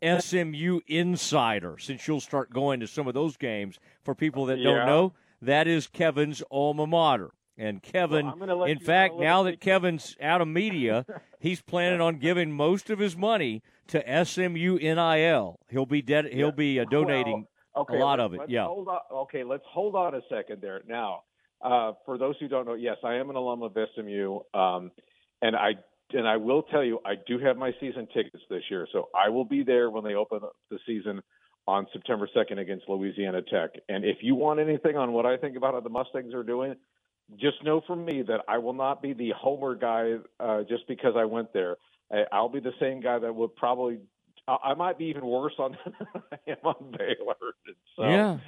B: SMU insider since you'll start going to some of those games. For people that
K: Yeah.
B: don't know, that is Kevin's alma mater. And Kevin,
K: let
B: in fact, now that Kevin's out of media, he's planning on giving most of his money to SMU NIL. He'll be dead. He'll be uh, donating
K: Well, okay,
B: a lot of it. Yeah.
K: Hold on. Okay, let's hold on a second there. Now, uh, for those who don't know, yes, I am an alum of SMU, um, and I and I will tell you, I do have my season tickets this year, so I will be there when they open up the season on September 2nd against Louisiana Tech. And if you want anything on what I think about how the Mustangs are doing, just know from me that I will not be the homer guy uh, just because I went there. I, I'll be the same guy that would probably. I I might be even worse on than I am on Baylor. So,
B: Yeah.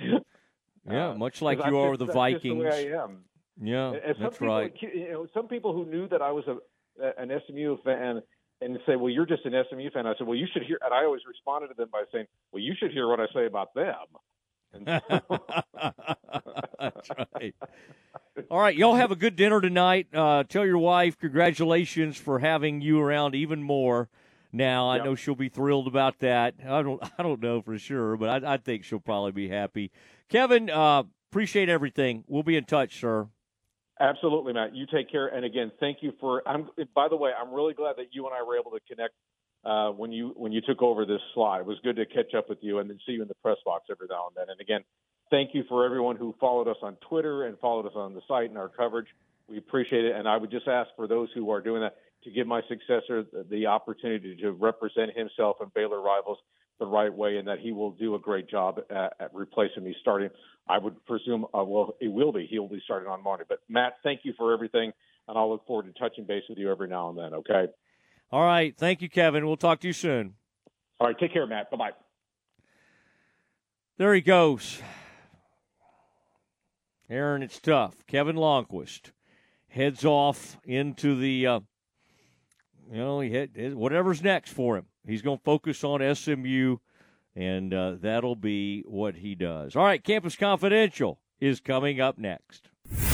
B: Yeah,
K: uh,
B: much like you are
K: just-
B: the
K: that's
B: Vikings.
K: the way I am.
B: Yeah,
K: And- and
B: that's
K: people,
B: right.
K: You know, some people who knew that I was a an SMU fan and say, "Well, you're just an SMU fan." I said, "Well, you should hear." And I always responded to them by saying, "Well, you should hear what I say about them." And
B: That's right. All right, y'all have a good dinner tonight. Uh, tell your wife congratulations for having you around even more. Now I
K: Yep.
B: know she'll be thrilled about that. I don't, I don't know for sure, but I, I think she'll probably be happy. Kevin, uh, appreciate everything. We'll be in touch, sir.
K: Absolutely, Matt. You take care. And again, thank you for. I'm. By the way, I'm really glad that you and I were able to connect uh, when you when you took over this slot. It was good to catch up with you and then see you in the press box every now and then. And again, thank you for everyone who followed us on Twitter and followed us on the site and our coverage. We appreciate it. And I would just ask for those who are doing that to give my successor the, the opportunity to represent himself and Baylor rivals the right way, and that he will do a great job at, at replacing me starting. I would presume, uh, well, it will be. He will be starting on Monday. But Matt, thank you for everything, and I'll look forward to touching base with you every now and then. Okay.
B: All right, thank you, Kevin. We'll talk to you soon.
K: All right. Take care, Matt. Bye bye.
B: There he goes. Aaron, it's tough. Kevin Lonnquist heads off into the, uh, you know, he had, whatever's next for him. He's going to focus on SMU, and uh, that'll be what he does. All right, Campus Confidential is coming up next.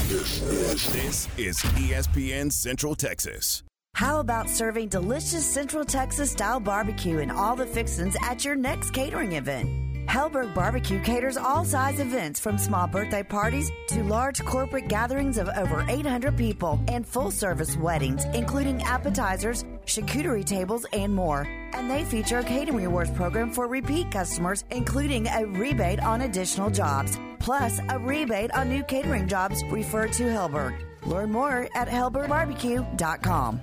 D: This is ESPN Central Texas.
E: How about serving delicious Central Texas style barbecue and all the fixins at your next catering event? Helberg Barbecue caters all size events from small birthday parties to large corporate gatherings of over 800 people and full service weddings, including appetizers, charcuterie tables, and more. And they feature a catering rewards program for repeat customers, including a rebate on additional jobs, plus a rebate on new catering jobs referred to Helberg. Learn more at
L: helbergbarbecue.com.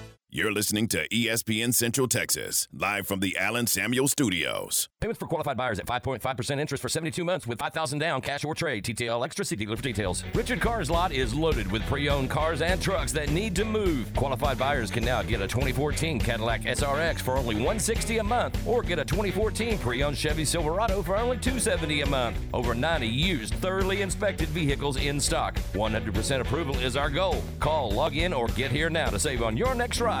D: You're listening to ESPN Central Texas, live from the Allen Samuels Studios.
A: Payments for qualified buyers at 5.5% interest for 72 months with 5000 down, cash or trade. TTL Extra See dealer for details. Richard Carr's lot is loaded with pre-owned cars and trucks that need to move. Qualified buyers can now get a 2014 Cadillac SRX for only 160 a month or get a 2014 pre-owned Chevy Silverado for only 270 a month. Over 90 used, thoroughly inspected vehicles in stock. 100% approval is our goal. Call, log in, or get here now to save on your next ride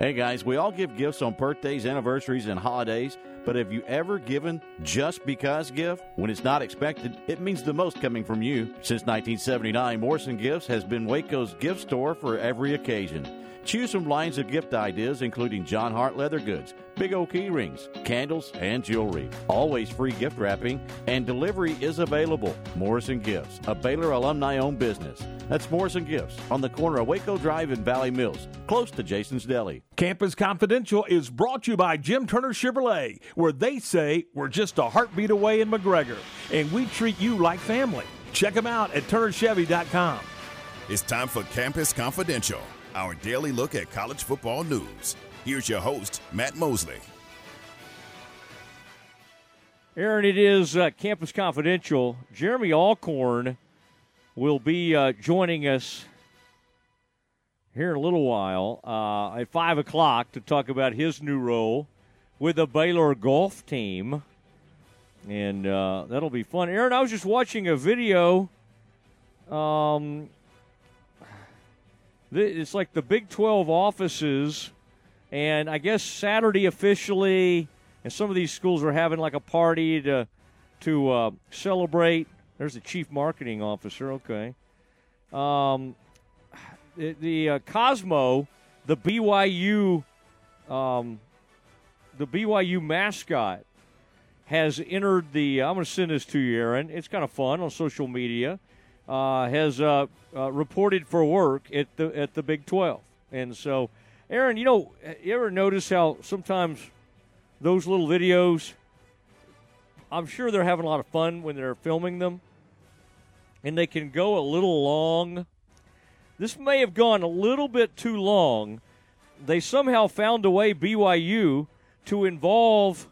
F: Hey guys, we all give gifts on birthdays, anniversaries, and holidays, but have you ever given just because gift? When it's not expected, it means the most coming from you. Since 1979, Morrison Gifts has been Waco's gift store for every occasion. Choose from lines of gift ideas including John Hart leather goods, big old key rings, candles, and jewelry. Always free gift wrapping, and delivery is available. Morrison Gifts, a Baylor alumni owned business. That's Morrison Gifts on the corner of Waco Drive and Valley Mills, close to Jason's Deli.
M: Campus Confidential is brought to you by Jim Turner Chevrolet, where they say we're just a heartbeat away in McGregor, and we treat you like family. Check them out at turnerchevy.com.
D: It's time for Campus Confidential, our daily look at college football news. Here's your host, Matt Mosley.
B: Aaron, it is uh, Campus Confidential. Jeremy Alcorn will be uh, joining us here in a little while uh, at 5 o'clock to talk about his new role with the Baylor golf team. And uh, that'll be fun. Aaron, I was just watching a video. Um, it's like the Big 12 offices, and I guess Saturday officially, and some of these schools are having like a party to to uh, celebrate. There's the chief marketing officer. Okay. Um, the, the uh, Cosmo, the BYU, um, the BYU mascot, has entered the. I'm going to send this to you, Aaron. It's kind of fun on social media. Uh, has uh, uh, reported for work at the at the Big 12, and so, Aaron, you know, you ever notice how sometimes those little videos? I'm sure they're having a lot of fun when they're filming them, and they can go a little long. This may have gone a little bit too long. They somehow found a way BYU to involve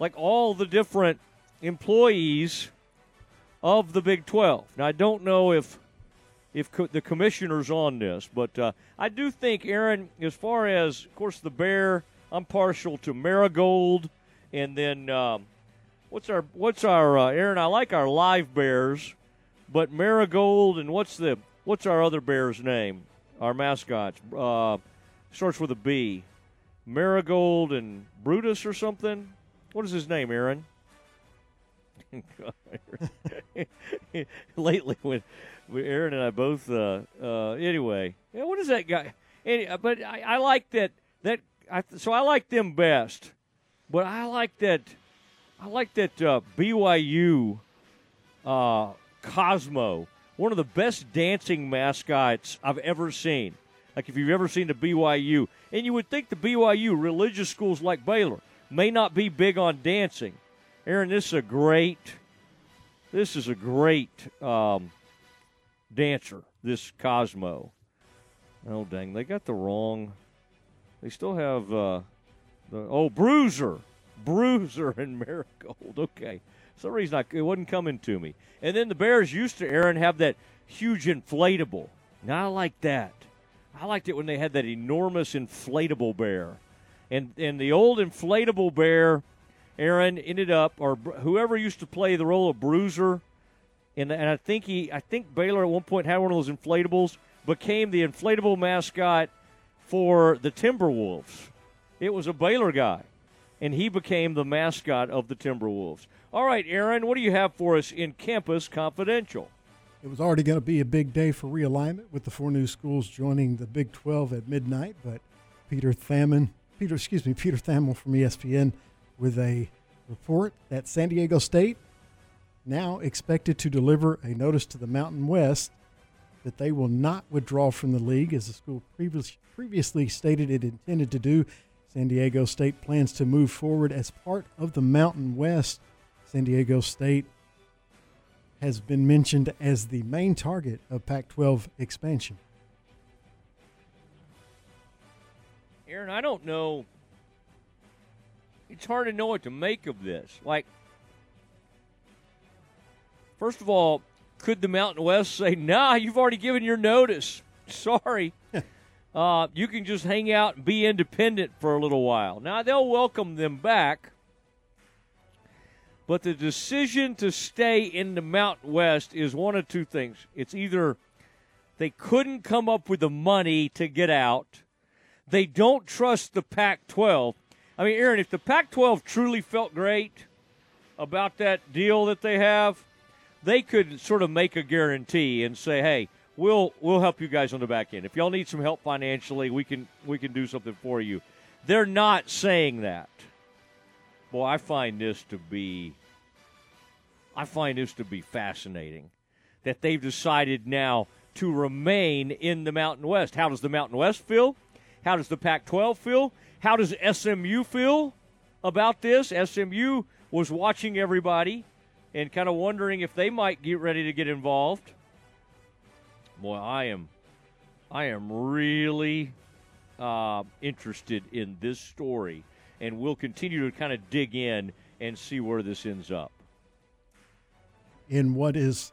B: like all the different employees of the Big 12. Now I don't know if if co- the commissioner's on this, but uh, I do think Aaron, as far as of course the Bear, I'm partial to Marigold, and then um, what's our what's our uh, Aaron? I like our live Bears, but Marigold and what's the what's our other Bear's name? Our mascot uh, starts with a B. Marigold and Brutus or something. What is his name, Aaron? lately when, when Aaron and I both. Uh, uh, anyway, yeah, what is that guy? Any, uh, but I, I like that that. I, so I like them best, but I like that. I like that uh, BYU uh, Cosmo, one of the best dancing mascots I've ever seen. Like if you've ever seen the BYU, and you would think the BYU religious schools like Baylor may not be big on dancing. Aaron, this is a great, this is a great um, dancer. This Cosmo. Oh dang, they got the wrong. They still have uh, the oh Bruiser, Bruiser and Marigold. Okay, for some reason I, it wasn't coming to me. And then the Bears used to Aaron have that huge inflatable. Now I like that. I liked it when they had that enormous inflatable bear. And and the old inflatable bear, Aaron ended up, or whoever used to play the role of Bruiser, and and I think he, I think Baylor at one point had one of those inflatables, became the inflatable mascot for the Timberwolves. It was a Baylor guy, and he became the mascot of the Timberwolves. All right, Aaron, what do you have for us in Campus Confidential?
C: It was already going to be a big day for realignment with the four new schools joining the Big 12 at midnight, but Peter Thaman, Peter, excuse me, Peter Thamel from ESPN with a report that San Diego State now expected to deliver a notice to the Mountain West that they will not withdraw from the league as the school previous, previously stated it intended to do. San Diego State plans to move forward as part of the Mountain West. San Diego State has been mentioned as the main target of Pac 12 expansion.
B: Aaron, I don't know. It's hard to know what to make of this. Like, first of all, could the Mountain West say, nah, you've already given your notice? Sorry. uh, you can just hang out and be independent for a little while. Now, they'll welcome them back. But the decision to stay in the Mountain West is one of two things. It's either they couldn't come up with the money to get out, they don't trust the Pac 12. I mean, Aaron, if the Pac 12 truly felt great about that deal that they have, they could sort of make a guarantee and say, hey, we'll we'll help you guys on the back end. If y'all need some help financially, we can we can do something for you. They're not saying that. Boy, I find this to be I find this to be fascinating that they've decided now to remain in the Mountain West. How does the Mountain West feel? How does the Pac 12 feel? How does SMU feel about this? SMU was watching everybody and kind of wondering if they might get ready to get involved. Boy, I am I am really uh, interested in this story, and we'll continue to kind of dig in and see where this ends up.
C: In what is,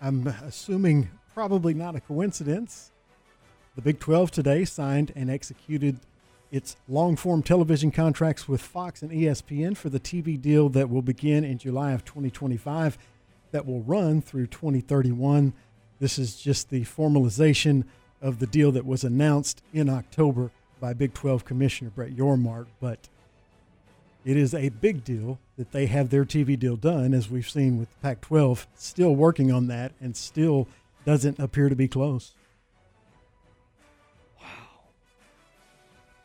C: I'm assuming, probably not a coincidence, the Big 12 today signed and executed its long form television contracts with Fox and ESPN for the TV deal that will begin in July of 2025 that will run through 2031. This is just the formalization of the deal that was announced in October by Big 12 Commissioner Brett Yormark, but it is a big deal that they have their TV deal done, as we've seen with Pac 12 still working on that and still doesn't appear to be close.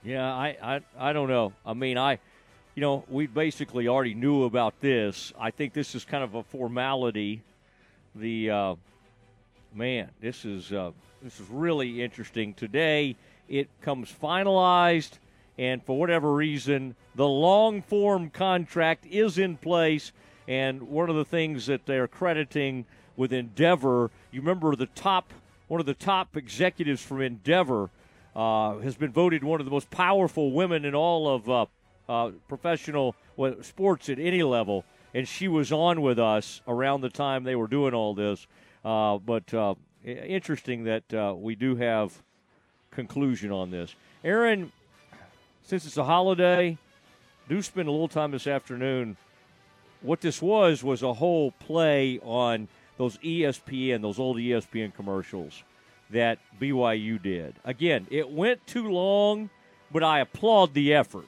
B: Yeah, I, I, I don't know. I mean, I, you know, we basically already knew about this. I think this is kind of a formality. The uh, man, this is uh, this is really interesting. Today, it comes finalized, and for whatever reason, the long form contract is in place. And one of the things that they're crediting with Endeavor, you remember the top one of the top executives from Endeavor uh, has been voted one of the most powerful women in all of uh, uh, professional sports at any level. And she was on with us around the time they were doing all this. Uh, but uh, interesting that uh, we do have conclusion on this. Aaron, since it's a holiday, do spend a little time this afternoon. What this was was a whole play on those ESPN, those old ESPN commercials that BYU did. Again, it went too long, but I applaud the effort.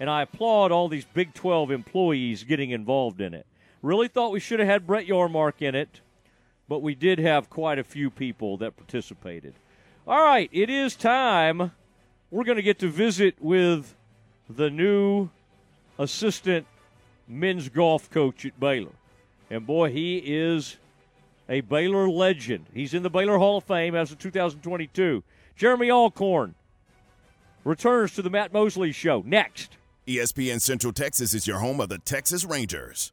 B: And I applaud all these Big 12 employees getting involved in it. Really thought we should have had Brett Yormark in it, but we did have quite a few people that participated. All right, it is time. We're going to get to visit with the new assistant men's golf coach at Baylor. And boy, he is a Baylor legend. He's in the Baylor Hall of Fame as of 2022. Jeremy Alcorn returns to the Matt Mosley Show next.
D: ESPN Central Texas is your home of the Texas Rangers.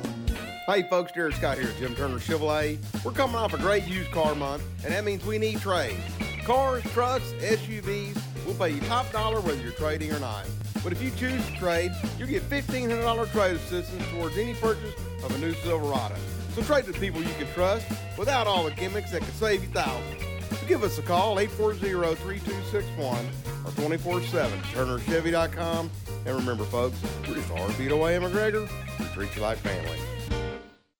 N: Hey folks, Jared Scott here at Jim Turner Chevrolet. We're coming off a great used car month, and that means we need trades. Cars, trucks, SUVs, we'll pay you top dollar whether you're trading or not. But if you choose to trade, you'll get $1,500 trade assistance towards any purchase of a new Silverado. So trade with people you can trust without all the gimmicks that could save you thousands. So give us a call, 840-3261 or 24-7 turnerchevy.com. And remember folks, we're just feet away in McGregor. We treat you like family.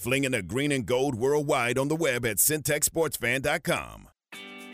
D: Flinging the green and gold worldwide on the web at centexsportsfan.com.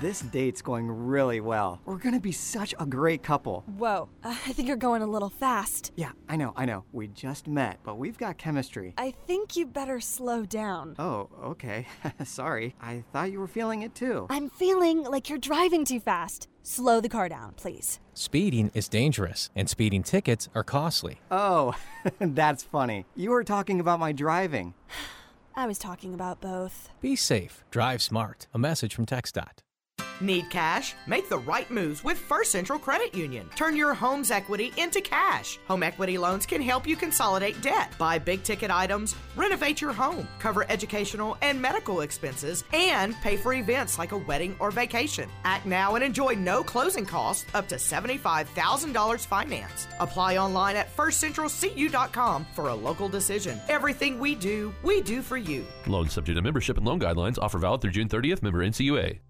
O: This date's going really well. We're gonna be such a great couple.
P: Whoa, uh, I think you're going a little fast.
O: Yeah, I know, I know. We just met, but we've got chemistry.
P: I think you better slow down.
O: Oh, okay. Sorry. I thought you were feeling it too.
P: I'm feeling like you're driving too fast. Slow the car down, please.
Q: Speeding is dangerous, and speeding tickets are costly.
O: Oh, that's funny. You were talking about my driving.
P: I was talking about both.
Q: Be safe. Drive smart. A message from TxDOT.
R: Need cash? Make the right moves with First Central Credit Union. Turn your home's equity into cash. Home equity loans can help you consolidate debt, buy big ticket items, renovate your home, cover educational and medical expenses, and pay for events like a wedding or vacation. Act now and enjoy no closing costs up to $75,000 financed. Apply online at firstcentralcu.com for a local decision. Everything we do, we do for you.
S: Loan subject to membership and loan guidelines. Offer valid through June 30th. Member NCUA.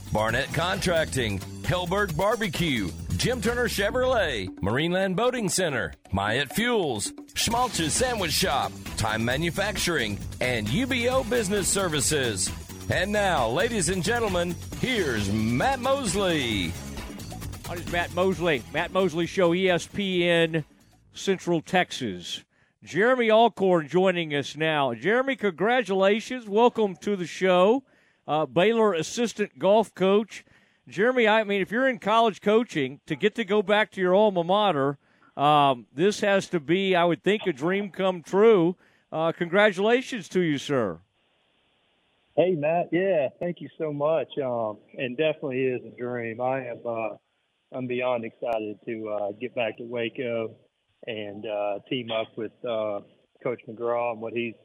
A: Barnett Contracting, Helberg Barbecue, Jim Turner Chevrolet, Marineland Boating Center, Myatt Fuels, Schmaltz's Sandwich Shop, Time Manufacturing, and UBEO Business Services. And now, ladies and gentlemen, here's Matt Mosley.
B: Is Matt Mosley? Matt Mosley Show, ESPN Central Texas. Jeremy Alcorn joining us now. Jeremy, congratulations. Welcome to the show. Uh, Baylor assistant golf coach. Jeremy, I mean, if you're in college coaching, to get to go back to your alma mater, um, this has to be, I would think, a dream come true. Uh, congratulations to you, sir.
T: Hey Matt, yeah, thank you so much. Um, and definitely is a dream. I am, uh, I'm beyond excited to uh, get back to Waco and uh, team up with uh, Coach McGraw and what he's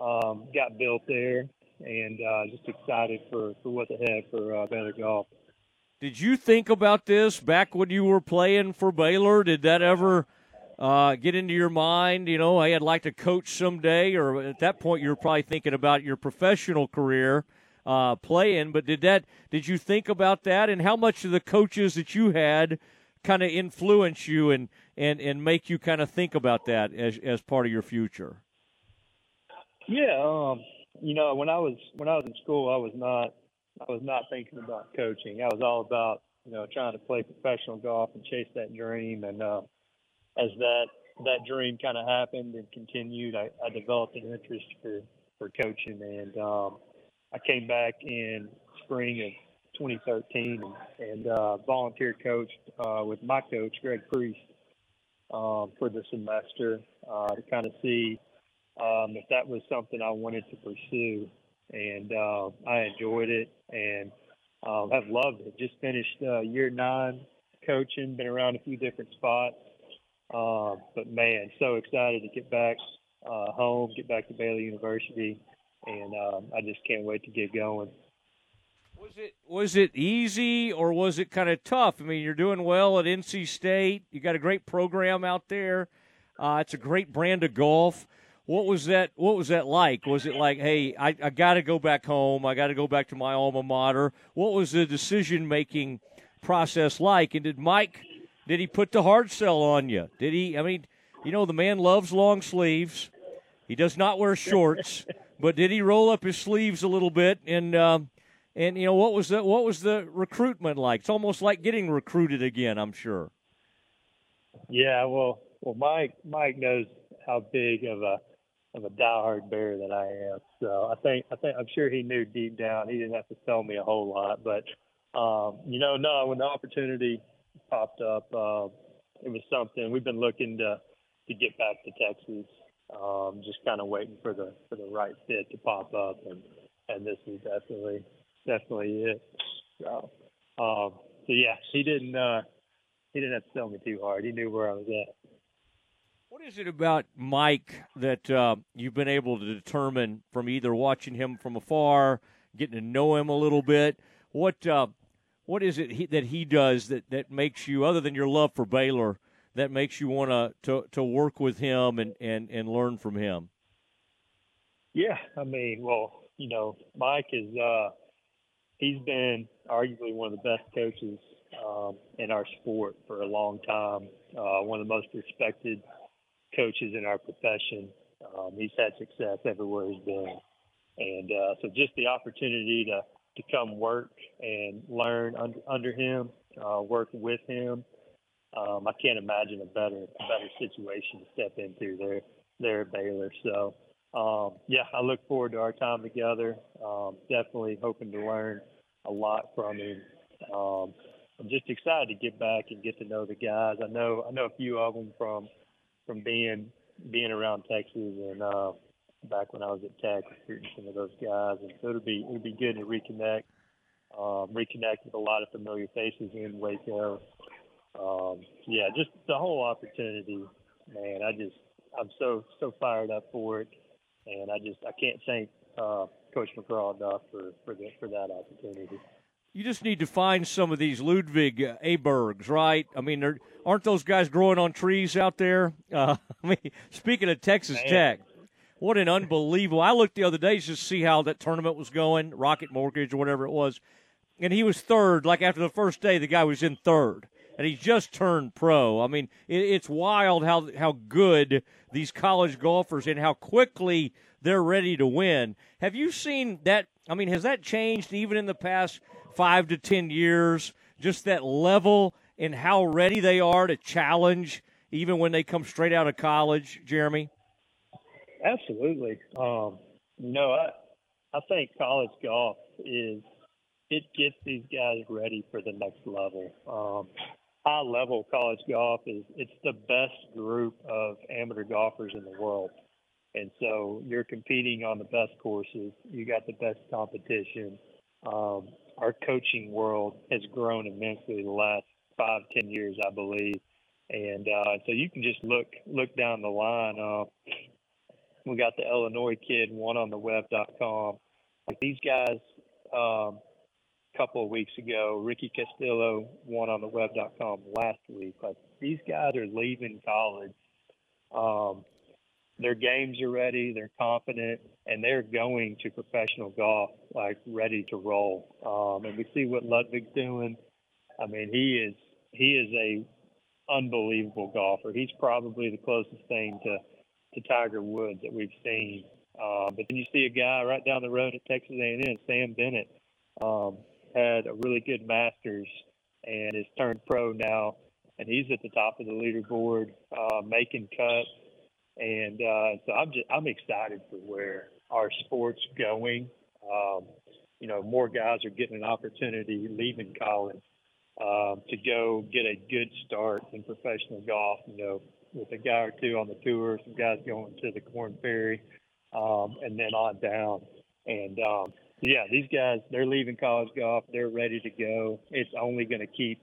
T: um, got built there. And uh, just excited for, for what's ahead for uh, Baylor golf.
B: Did you think about this back when you were playing for Baylor? Did that ever uh, get into your mind? You know, hey, I'd like to coach someday, or at that point, you were probably thinking about your professional career uh, playing. But did that? Did you think about that? And how much of the coaches that you had kind of influence you and and and make you kind of think about that as as part of your future?
T: Yeah, um, you know, when I was when I was in school, I was not I was not thinking about coaching. I was all about you know trying to play professional golf and chase that dream. And uh, as that that dream kind of happened and continued, I, I developed an interest for for coaching. And um, I came back in spring of 2013 and, and uh, volunteer coached uh, with my coach Greg Priest um, for the semester uh, to kind of see um, if that was something I wanted to pursue. And uh, I enjoyed it and um, have loved it. Just finished uh, year nine coaching, been around a few different spots. Uh, but man, so excited to get back uh, home, get back to Baylor University, and um, I just can't wait to get going.
B: Was it was it easy or was it kind of tough? I mean, you're doing well at NC State. You got a great program out there. Uh, it's a great brand of golf. What was that? What was that like? Was it like, hey, I, I got to go back home. I got to go back to my alma mater. What was the decision making process like? And did Mike? Did he put the hard sell on you? Did he? I mean, you know, the man loves long sleeves. He does not wear shorts, but did he roll up his sleeves a little bit? And um, and you know, what was the what was the recruitment like? It's almost like getting recruited again. I'm sure.
T: Yeah, well, well, Mike Mike knows how big of a of a diehard bear that I am. So I think I think I'm sure he knew deep down. He didn't have to tell me a whole lot, but um, you know, no, when the opportunity popped up, uh, it was something we've been looking to to get back to Texas. Um, just kind of waiting for the for the right fit to pop up, and and this is definitely definitely it. So, um, so yeah, he didn't uh, he didn't have to tell me too hard. He knew where I was at.
B: What is it about Mike that uh, you've been able to determine from either watching him from afar, getting to know him a little bit? What uh, what is it he, that he does that, that makes you, other than your love for Baylor, that makes you want to to work with him and, and, and learn from him?
T: Yeah, I mean, well, you know, Mike is uh, he's been arguably one of the best coaches um, in our sport for a long time. Uh, one of the most respected coaches in our profession. Um, he's had success everywhere he's been, and uh, so just the opportunity to to come work and learn under, under him, uh, work with him. Um, I can't imagine a better a better situation to step into there there at Baylor. So um, yeah, I look forward to our time together. Um, definitely hoping to learn a lot from him. Um, I'm just excited to get back and get to know the guys. I know I know a few of them from from being being around Texas and uh, back when I was at Tech recruiting some of those guys, and so it'll be it'll be good to reconnect, um, reconnect with a lot of familiar faces in Waco. Um, yeah, just the whole opportunity, man. I just I'm so so fired up for it, and I just I can't thank uh, Coach McGraw enough for for the, for that opportunity
B: you just need to find some of these Ludvig uh, Abergs, right? I mean, aren't those guys growing on trees out there? Uh, I mean, speaking of Texas Man. Tech, what an unbelievable! I looked the other day just to see how that tournament was going, Rocket Mortgage or whatever it was, and he was third. Like after the first day, the guy was in third, and he just turned pro. I mean, it, it's wild how how good these college golfers and how quickly they're ready to win. Have you seen that? I mean, has that changed even in the past? Five to 10 years, just that level and how ready they are to challenge even when they come straight out of college, Jeremy?
T: Absolutely. Um, know, I, I think college golf is, it gets these guys ready for the next level. Um, high level college golf is, it's the best group of amateur golfers in the world. And so you're competing on the best courses. You got the best competition. Um, our coaching world has grown immensely the last five, ten years, I believe. And uh, so you can just look look down the line. Uh, we got the Illinois kid, one on the web.com. these guys. Um, a couple of weeks ago, Ricky Castillo one on the web.com last week. Like these guys are leaving college. Um, their games are ready, they're confident, and they're going to professional golf like ready to roll. Um, and we see what Ludvig's doing. I mean, he is he is a unbelievable golfer. He's probably the closest thing to to Tiger Woods that we've seen. Uh, but then you see a guy right down the road at Texas A&M, Sam Bennett, um, had a really good Masters and is turned pro now, and he's at the top of the leaderboard, uh, making cuts. And uh, so I'm just I'm excited for where our sport's going. Um, you know, more guys are getting an opportunity leaving college um, to go get a good start in professional golf. You know, with a guy or two on the tour, some guys going to the Korn Ferry, um, and then on down. And um, yeah, these guys, they're leaving college golf. They're ready to go. It's only going to keep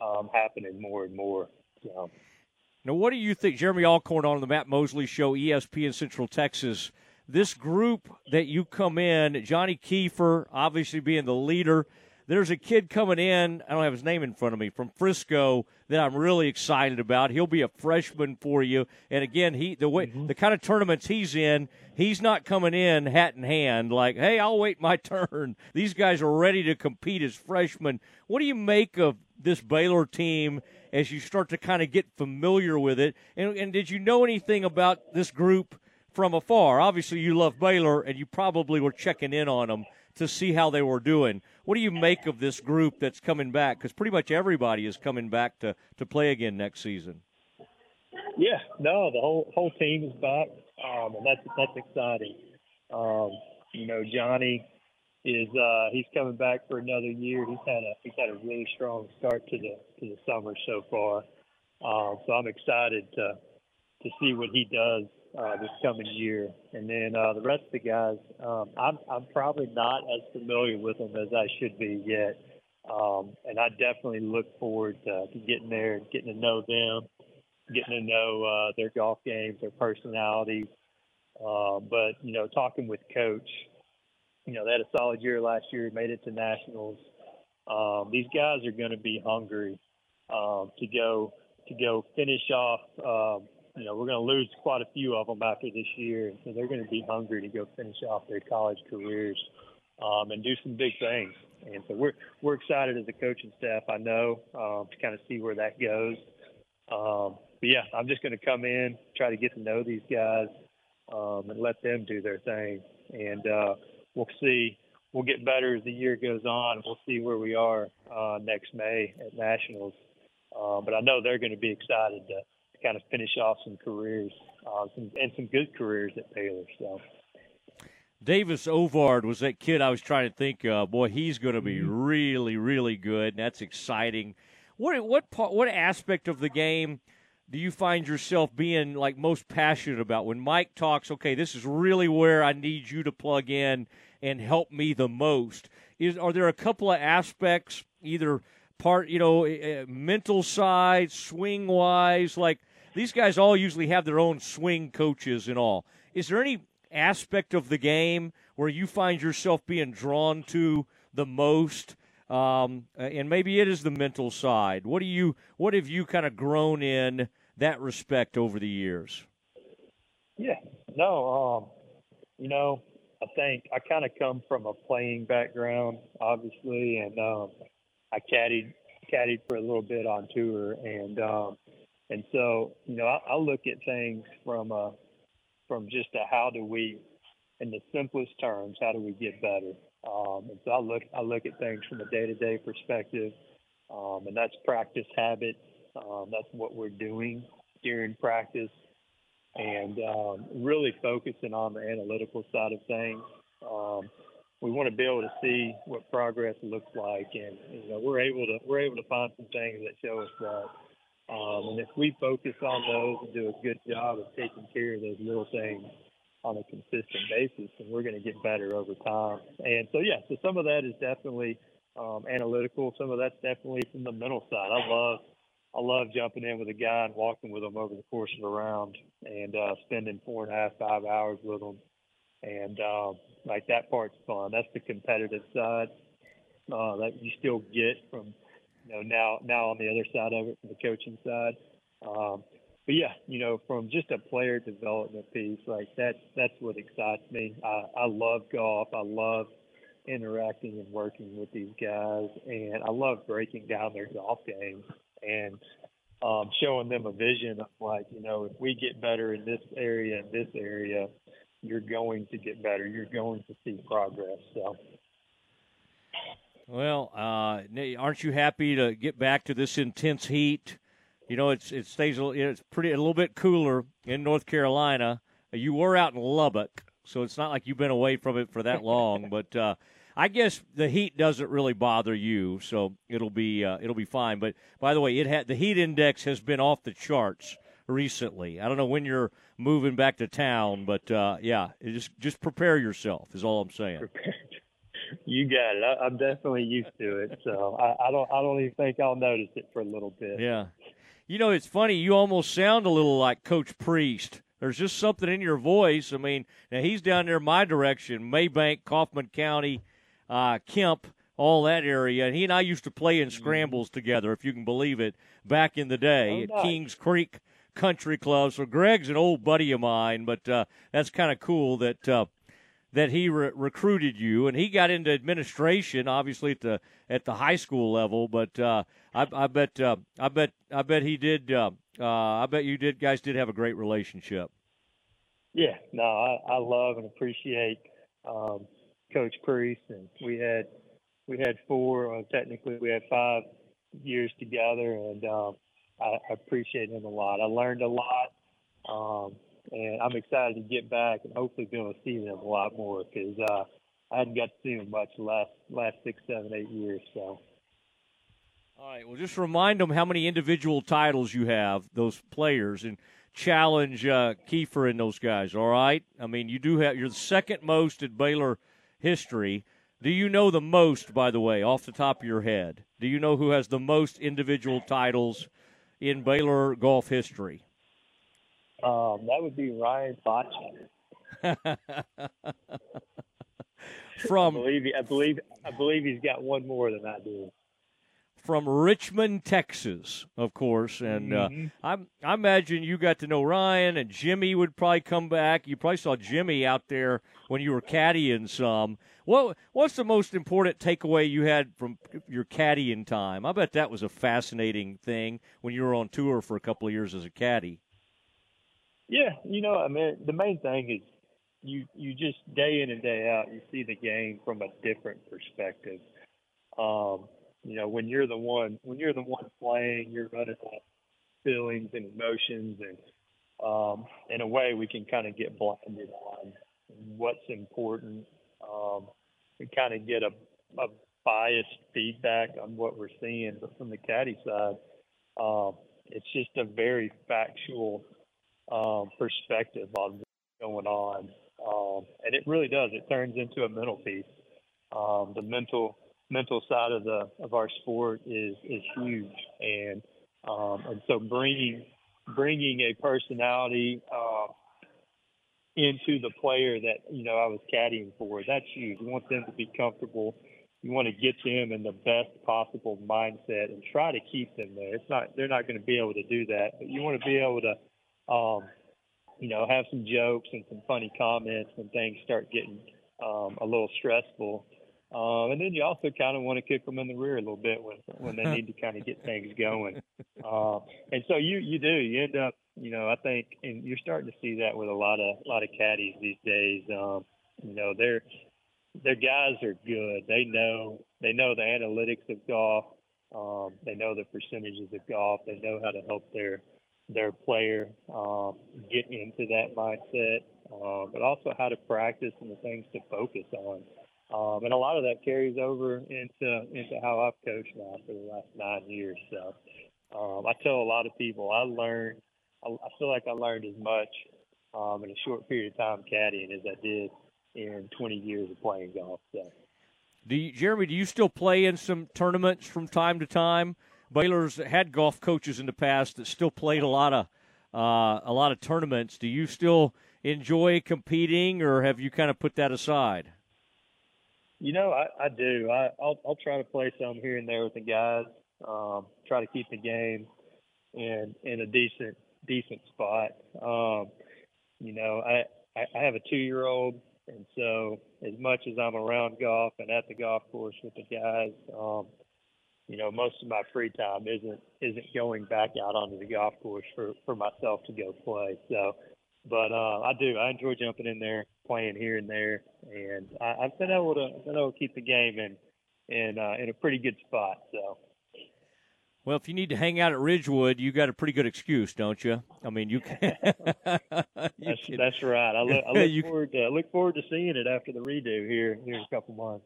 T: um, happening more and more. So.
B: Now, what do you think, Jeremy Alcorn on the Matt Mosley Show, ESPN Central Texas? This group that you come in, Johnny Keefer, obviously being the leader. There's a kid coming in, I don't have his name in front of me, from Frisco that I'm really excited about. He'll be a freshman for you. And again, he the way mm-hmm. the kind of tournaments he's in, he's not coming in hat in hand like, "Hey, I'll wait my turn." These guys are ready to compete as freshmen. What do you make of this Baylor team as you start to kind of get familiar with it? And, and did you know anything about this group from afar? Obviously, you love Baylor, and you probably were checking in on them to see how they were doing. What do you make of this group that's coming back? Because pretty much everybody is coming back to, to play again next season.
T: Yeah, no, the whole whole team is back, um, and that's that's exciting. Um, you know, Johnny is uh, he's coming back for another year. He's had a he's had a really strong start to the to the summer so far. Um, so I'm excited to to see what he does uh, this coming year. And then uh, the rest of the guys, um, I'm I'm probably not as familiar with them as I should be yet. Um, and I definitely look forward to, to getting there getting to know them, getting to know uh, their golf games, their personalities. Uh, but you know, talking with coach, you know, they had a solid year last year, made it to nationals. Um, these guys are going to be hungry um, to go to go finish off um, you know, we're going to lose quite a few of them after this year, and so they're going to be hungry to go finish off their college careers um, and do some big things. And so we're we're excited as a coaching staff. I know um, to kind of see where that goes. Um, but yeah, I'm just going to come in, try to get to know these guys, um, and let them do their thing. And uh, we'll see. We'll get better as the year goes on. We'll see where we are uh, next May at nationals. Uh, but I know they're going to be excited to kind of finish off some careers uh, some, and some good careers at Baylor. So.
B: Davis Ovard was that kid I was trying to think of. Boy, he's going to be
T: Mm-hmm.
B: really, really good. That's exciting. What what part, what aspect of the game do you find yourself being like most passionate about when Mike talks? Okay, this is really where I need you to plug in and help me the most. Is are there a couple of aspects, either part you know, uh, mental side, swing wise, like these guys all usually have their own swing coaches and all. Is there any aspect of the game where you find yourself being drawn to the most? Um, and maybe it is the mental side. What do you? What have you kind of grown in that respect over the years?
T: Yeah, no, um, you know, I think I kind of come from a playing background, obviously, and um, I caddied caddied for a little bit on tour, and um, and so you know, I, I look at things from a from just a how do we, in the simplest terms, how do we get better? Um, and so I look I look at things from a day to day perspective, um, and that's practice habits. Um, that's what we're doing during practice, and um, really focusing on the analytical side of things. Um, we want to be able to see what progress looks like, and you know we're able to we're able to find some things that show us that. Um, and if we focus on those and do a good job of taking care of those little things on a consistent basis, then we're going to get better over time. And so yeah, so some of that is definitely um, analytical. Some of that's definitely from the mental side. I love I love jumping in with a guy and walking with him over the course of a round and uh, spending four and a half, five hours with him. And um, like that part's fun. That's the competitive side uh, that you still get from you know now now on the other side of it from the coaching side. Um, but yeah, you know, from just a player development piece, like that that's what excites me. I, I love golf. I love interacting and working with these guys, and I love breaking down their golf games and um, showing them a vision of like, you know, if we get better in this area and this area, you're going to get better. You're going to see progress. So.
B: Well, uh, aren't you happy to get back to this intense heat? You know, it's it stays it's pretty a little bit cooler in North Carolina. You were out in Lubbock, so it's not like you've been away from it for that long. but uh, I guess the heat doesn't really bother you, so it'll be uh, it'll be fine. But by the way, it had the heat index has been off the charts recently. I don't know when you're moving back to town, but uh, yeah, just just prepare yourself is all I'm saying.
T: You got it. I, I'm definitely used to it, so I, I don't I don't even think I'll notice it for a little bit.
B: Yeah, you know it's funny. You almost sound a little like Coach Priest. There's just something in your voice. I mean, now he's down there my direction, Mabank, Kaufman County, uh, Kemp, all that area. And he and I used to play in scrambles together, if you can believe it, back in the day
T: Oh,
B: at
T: nice.
B: Kings Creek Country Club. So Greg's an old buddy of mine, but uh, that's kind of cool that uh, that he re- recruited you, and he got into administration, obviously at the at the high school level. But uh, I, I bet uh, I bet I bet he did. Uh, uh, I bet you did. Guys did have a great relationship.
T: Yeah, no, I, I love and appreciate um, Coach Priest, and we had we had four. Uh, technically, we had five years together, and um, I, I appreciate him a lot. I learned a lot, um, and I'm excited to get back and hopefully be able to see them a lot more because uh, I hadn't got to see them much the last last six, seven, eight years. So.
B: All right. Well, just remind them how many individual titles you have, those players, and challenge uh, Keefer and those guys. All right. I mean, you do have. You're the second most in Baylor history. Do you know the most, by the way, off the top of your head? Do you know who has the most individual titles in Baylor golf history?
T: Um, that would be Ryan Botcher.
B: From
T: I believe, I believe I believe he's got one more than I do.
B: from Richmond, Texas, of course. And
T: Mhm.
B: uh, I, I imagine you got to know Ryan and Jimmy would probably come back. You probably saw Jimmy out there when you were caddying some. What What's the most important takeaway you had from your caddying time? I bet that was a fascinating thing when you were on tour for a couple of years as a caddy.
T: Yeah, you know, I mean, the main thing is you you just day in and day out you see the game from a different perspective. Um, you know, when you're the one when you're the one playing, you're running off feelings and emotions, and um, in a way, we can kind of get blinded on what's important. Um, we kind of get a, a biased feedback on what we're seeing, but from the caddy side, um, it's just a very factual um, perspective on what's going on. Um, and it really does. It turns into a mental piece. Um, the mental mental side of the of our sport is is huge, and um, and so bringing bringing a personality uh, into the player that you know I was caddying for that's huge. You want them to be comfortable. You want to get them in the best possible mindset and try to keep them there. It's not they're not going to be able to do that, but you want to be able to um, you know, have some jokes and some funny comments when things start getting um, a little stressful. Um, and then you also kind of want to kick them in the rear a little bit when when they need to kind of get things going. Uh, and so you you do you end up you know I think and you're starting to see that with a lot of a lot of caddies these days. Um, you know they're their guys are good. They know they know the analytics of golf. Um, they know the percentages of golf. They know how to help their their player um, get into that mindset, uh, but also how to practice and the things to focus on. Um, and a lot of that carries over into into how I've coached now for the last nine years. So um, I tell a lot of people I learned. I, I feel like I learned as much um, in a short period of time caddying as I did in 20 years of playing golf. So.
B: Do you, Jeremy? Do you still play in some tournaments from time to time? Baylor's had golf coaches in the past that still played a lot of uh, a lot of tournaments. Do you still enjoy competing, or have you kind of put that aside?
T: You know, I, I do. I, I'll I'll try to play some here and there with the guys. Um, try to keep the game in in a decent decent spot. Um, you know, I I, have a two year old, and so as much as I'm around golf and at the golf course with the guys, um, you know, most of my free time isn't isn't going back out onto the golf course for for myself to go play. So, but uh, I do. I enjoy jumping in there, playing here and there, and I, I've been able to I've been able to keep the game in in uh, in a pretty good spot. So.
B: Well, if you need to hang out at Ridgewood, you got a pretty good excuse, don't you? I mean, you can.
T: that's that's right. I look, I look forward to I look forward to seeing it after the redo here here in a couple months.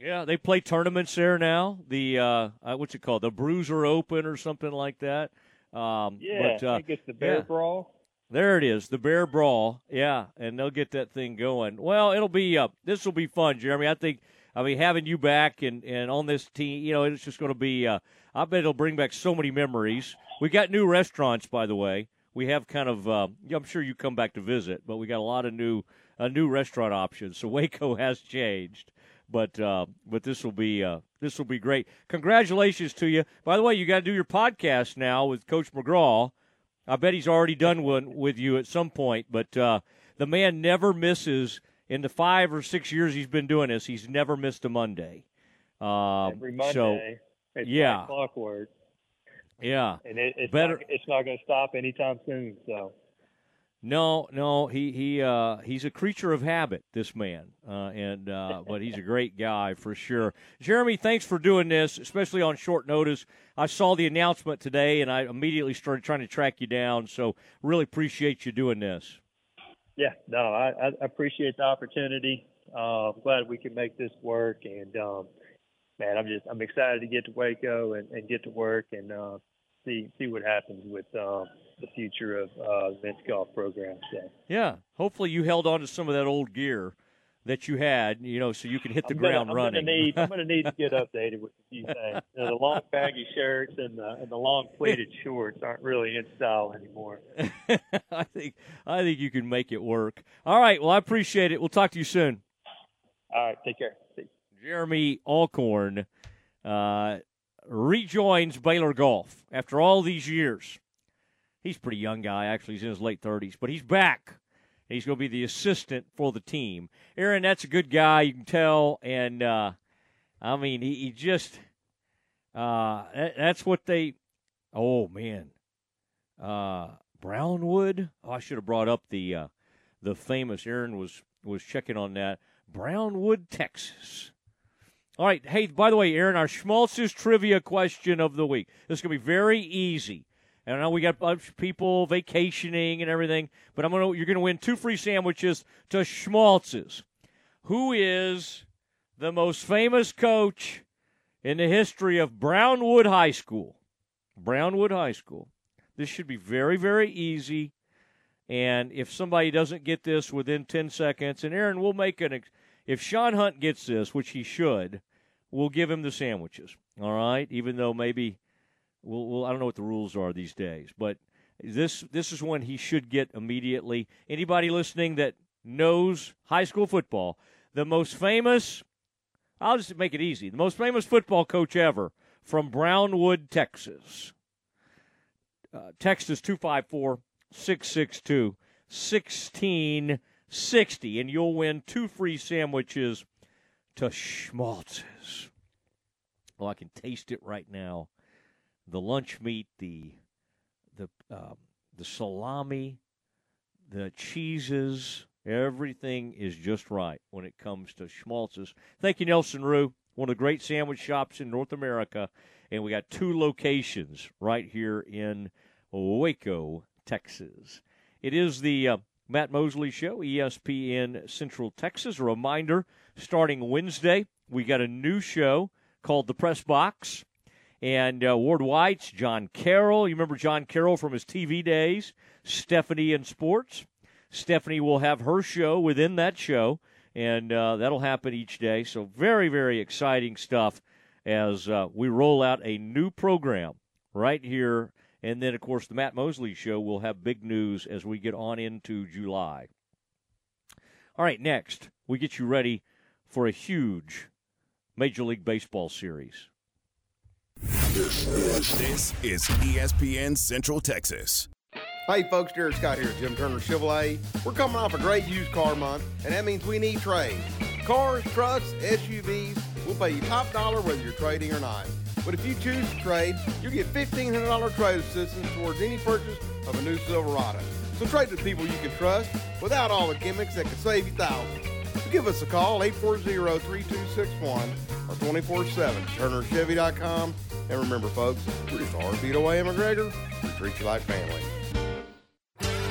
B: Yeah, they play tournaments there now. The uh, uh, what's it called? The Bruiser Open or something like that. Um,
T: Yeah,
B: but, uh,
T: I think it's the Bear
B: yeah.
T: Brawl.
B: There it is, the Bear Brawl. Yeah, and they'll get that thing going. Well, it'll be uh, this will be fun, Jeremy. I think. I mean, having you back and, and on this team, you know, it's just going to be. Uh, I bet it'll bring back so many memories. We got new restaurants, by the way. We have kind of. Uh, I'm sure you come back to visit, but we got a lot of new uh, new restaurant options. So Waco has changed, but uh, but this will be uh, this will be great. Congratulations to you. By the way, you got to do your podcast now with Coach McGraw. I bet he's already done one with you at some point, but uh, the man never misses. In the five or six years he's been doing this, he's never missed a Monday. Um,
T: Every Monday,
B: so,
T: it's
B: yeah.
T: clockwork,
B: yeah,
T: and it, it's
B: Better-
T: not, it's not going to stop anytime soon. So.
B: No, no, he he uh, he's a creature of habit. This man, uh, and uh, but he's a great guy for sure. Jeremy, thanks for doing this, especially on short notice. I saw the announcement today, and I immediately started trying to track you down. So really appreciate you doing this.
T: Yeah, no, I, I appreciate the opportunity. Uh, I'm glad we can make this work, and um, man, I'm just I'm excited to get to Waco and, and get to work and uh, see see what happens with um, the future of uh, men's golf program. So
B: Yeah, hopefully you held on to some of that old gear that you had, you know, so you can hit the
T: I'm gonna,
B: ground
T: I'm
B: running.
T: Gonna need, I'm going to need to get updated with a few things. You know, the long baggy shirts and the, and the long pleated shorts aren't really in style anymore.
B: I think I think you can make it work. All right, well I appreciate it. We'll talk to you soon.
T: All right, take care.
B: Jeremy Alcorn uh, rejoins Baylor Golf after all these years. He's a pretty young guy, actually. He's in his late 30s, but he's back. He's going to be the assistant for the team. Aaron, that's a good guy, you can tell. And, uh, I mean, he, he just, uh, that- that's what they, oh, man. Uh, Brownwood? Oh, I should have brought up the, uh, the famous, Aaron was, was checking on that. Brownwood, Texas. All right. Hey, by the way, Aaron, our Schmaltz's trivia question of the week. This is going to be very easy. And I know we got a bunch of people vacationing and everything, but I'm gonna you're gonna win two free sandwiches to Schmaltz's. Who is the most famous coach in the history of Brownwood High School? Brownwood High School. This should be very, very easy. And if somebody doesn't get this within 10 seconds, and Aaron, we'll make an. If Sean Hunt gets this, which he should, we'll give him the sandwiches. All right? Even though maybe. We'll, we'll, I don't know what the rules are these days, but this this is one he should get immediately. Anybody listening that knows high school football, the most famous, I'll just make it easy, the most famous football coach ever from Brownwood, Texas. Uh, text is 254 662 1660, and you'll win two free sandwiches to Schmaltz's. Well, I can taste it right now. The lunch meat, the the um, the salami, the cheeses, everything is just right when it comes to Schmaltz's. Thank you, Nelson Rue, one of the great sandwich shops in North America, and we got two locations right here in Waco, Texas. It is the uh, Matt Mosley Show, ESPN Central Texas. A reminder starting Wednesday, we got a new show called The Press Box. And uh, Ward White's, John Carroll. You remember John Carroll from his TV days? Stephanie in Sports. Stephanie will have her show within that show, and uh, that'll happen each day. So, very, very exciting stuff as uh, we roll out a new program right here. And then, of course, the Matt Mosley Show will have big news as we get on into July. All right, next, we get you ready for a huge Major League Baseball series.
D: This is ESPN Central Texas.
N: Hey folks, Derek Scott here at Jim Turner Chevrolet. We're coming off a great used car month, and that means we need trades. Cars, trucks, SUVs, we'll pay you top dollar whether you're trading or not. But if you choose to trade, you'll get $1,500 trade assistance towards any purchase of a new Silverado. So trade to people you can trust without all the gimmicks that can save you thousands. So give us a call, 840-3261 or 24-7 turnerchevy.com. And remember, folks, we're just a heartbeat away McGregor. We treat you like family.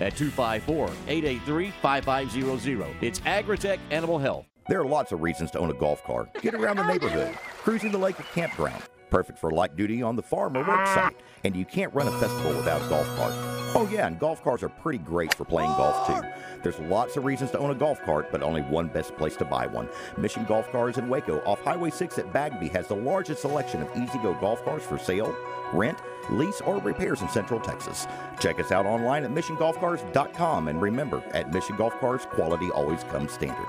F: at 254 883 5500. It's Agritech Animal Health.
U: There are lots of reasons to own a golf cart. Get around the neighborhood, cruising the lake or campground. Perfect for light duty on the farm or work site. And you can't run a festival without a golf cart. Oh, yeah, and golf carts are pretty great for playing golf, too. There's lots of reasons to own a golf cart, but only one best place to buy one. Mission Golf Cars in Waco off Highway 6 at Bagby has the largest selection of E-Z-GO golf cars for sale, rent, lease, or repairs in Central Texas. Check us out online at missiongolfcars.com and remember, at Mission Golf Cars, quality always comes standard.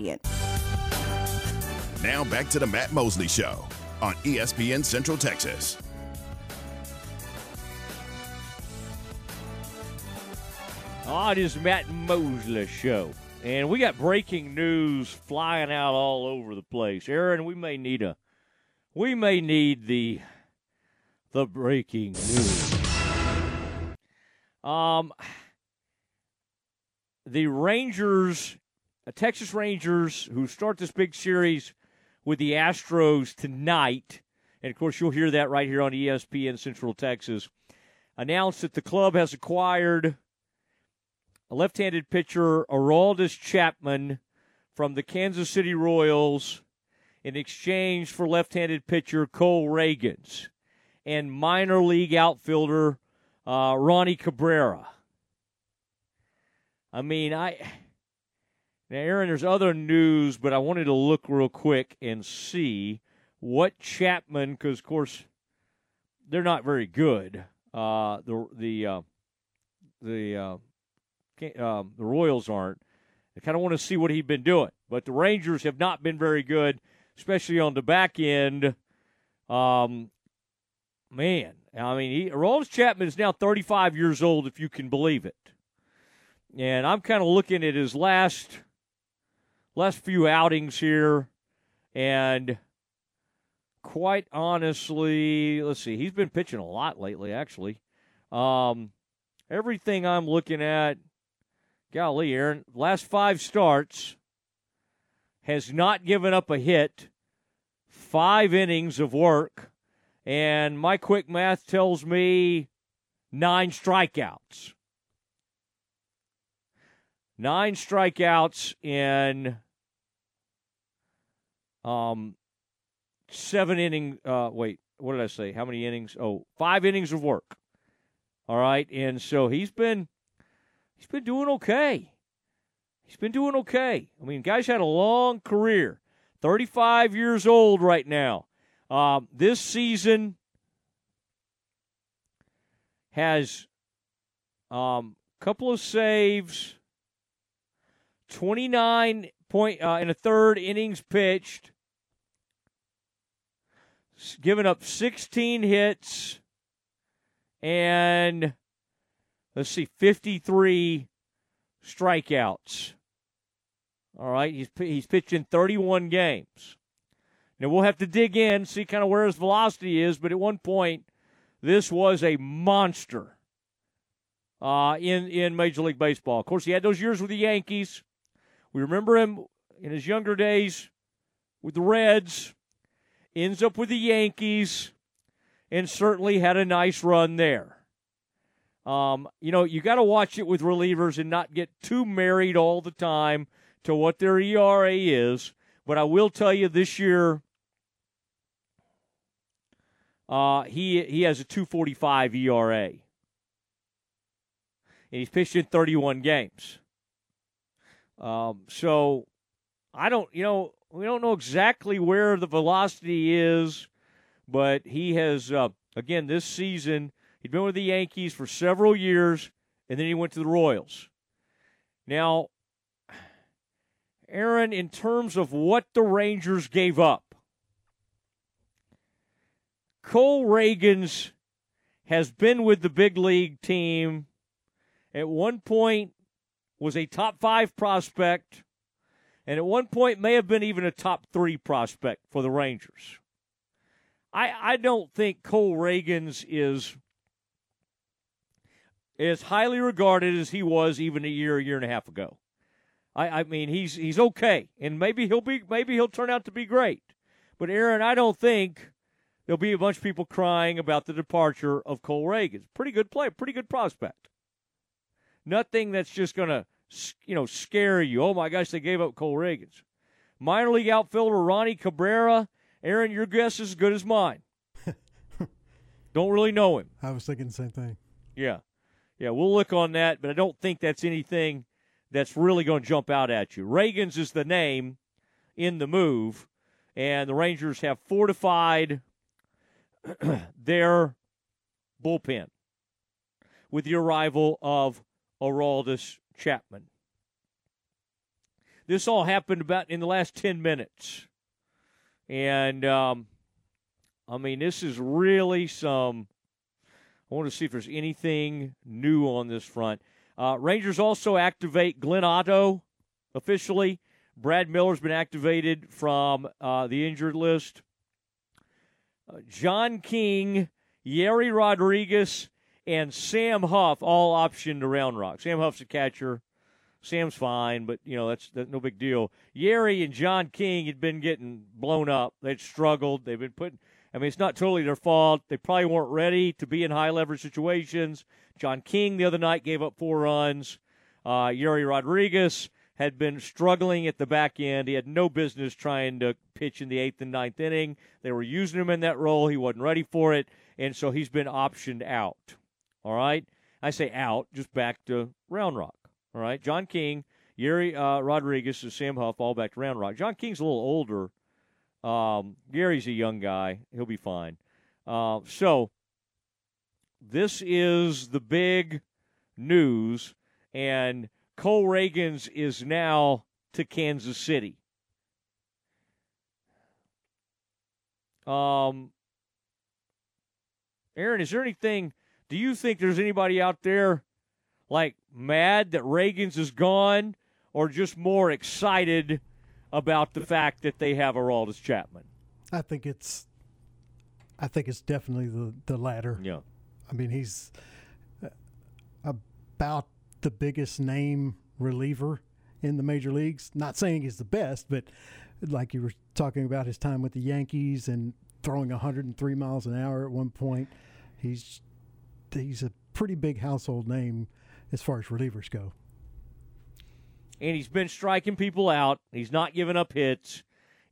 D: Now back to the Matt Mosley Show on ESPN Central Texas.
B: Oh, it is Matt Mosley show, and we got breaking news flying out all over the place. Aaron, we may need a, we may need the, the breaking news. Um, the Rangers, uh, Texas Rangers, who start this big series with the Astros tonight, and of course you'll hear that right here on ESPN Central Texas, announced that the club has acquired a left-handed pitcher, Aroldis Chapman, from the Kansas City Royals in exchange for left-handed pitcher Cole Ragans and minor league outfielder uh, Roni Cabrera. I mean, I now, Aaron, there's other news, but I wanted to look real quick and see what Chapman, because of course they're not very good. Uh, the the uh, the uh, um, the Royals aren't. I kind of want to see what he'd been doing. But the Rangers have not been very good, especially on the back end. Um, man, I mean, he, Aroldis Chapman is now 35 years old, if you can believe it. And I'm kind of looking at his last last few outings here, and quite honestly, let's see, he's been pitching a lot lately, actually. Um, everything I'm looking at, golly, Aaron, last five starts has not given up a hit, five innings of work, and my quick math tells me nine strikeouts. Nine strikeouts in um seven inning uh wait, what did I say? How many innings? Oh, five innings of work. All right. And so he's been he's been doing okay. He's been doing okay. I mean, guy's had a long career. 35 years old right now. Um, this season has a um, couple of saves, 29 point uh, in a third innings pitched, giving up 16 hits, and let's see, 53 strikeouts. All right, he's he's pitched in 31 games. Now we'll have to dig in, see kind of where his velocity is, but at one point, this was a monster uh, in in Major League Baseball. Of course, he had those years with the Yankees. We remember him in his younger days with the Reds. Ends up with the Yankees, and certainly had a nice run there. Um, you know, you got to watch it with relievers and not get too married all the time to what their ERA is. But I will tell you this year, uh, he he has a 2.45 ERA, and he's pitched in 31 games. Um, so I don't, you know, we don't know exactly where the velocity is, but he has uh, again this season. He'd been with the Yankees for several years, and then he went to the Royals. Now, Aaron, in terms of what the Rangers gave up, Cole Ragans has been with the big league team. At one point, was a top five prospect, and at one point may have been even a top three prospect for the Rangers. I I don't think Cole Ragans is as highly regarded as he was even a year, a year and a half ago. I, I mean, he's he's okay, and maybe he'll be maybe he'll turn out to be great. But Aaron, I don't think there'll be a bunch of people crying about the departure of Cole Ragan. Pretty good player, pretty good prospect. Nothing that's just gonna you know scare you. Oh my gosh, they gave up Cole Ragans. Minor league outfielder Roni Cabrera. Aaron, your guess is as good as mine. don't really know him.
C: I was thinking the same thing.
B: Yeah. Yeah, we'll look on that, but I don't think that's anything that's really going to jump out at you. Ragans is the name in the move, and the Rangers have fortified their bullpen with the arrival of Aroldis Chapman. This all happened about in the last 10 minutes. And, um, I mean, this is really some. I want to see if there's anything new on this front. Uh, Rangers also activate Glenn Otto officially. Brad Miller's been activated from uh, the injured list. Uh, John King, Yerry Rodriguez, and Sam Huff all optioned to Round Rock. Sam Huff's a catcher. Sam's fine, but you know that's, that's no big deal. Yerry and John King had been getting blown up. They'd struggled. They've been putting. I mean, it's not totally their fault. They probably weren't ready to be in high leverage situations. John King the other night gave up four runs. Uh, Yerry Rodriguez had been struggling at the back end. He had no business trying to pitch in the eighth and ninth inning. They were using him in that role. He wasn't ready for it, and so he's been optioned out. All right, I say out, just back to Round Rock. All right, John King, Yerry uh, Rodriguez, and Sam Huff all back to Round Rock. John King's a little older. Um, Gary's a young guy. He'll be fine. Uh, so this is the big news, and Cole Ragans is now to Kansas City. Um, Aaron, is there anything? Do you think there's anybody out there like mad that Ragans is gone, or just more excited about the fact that they have Aroldis Chapman?
C: I think it's, I think it's definitely the the latter.
B: Yeah.
C: I mean, he's uh, about the biggest name reliever in the major leagues. Not saying he's the best, but like you were talking about his time with the Yankees and throwing 103 miles an hour at one point, he's he's a pretty big household name as far as relievers go.
B: and he's been striking people out. He's not giving up hits,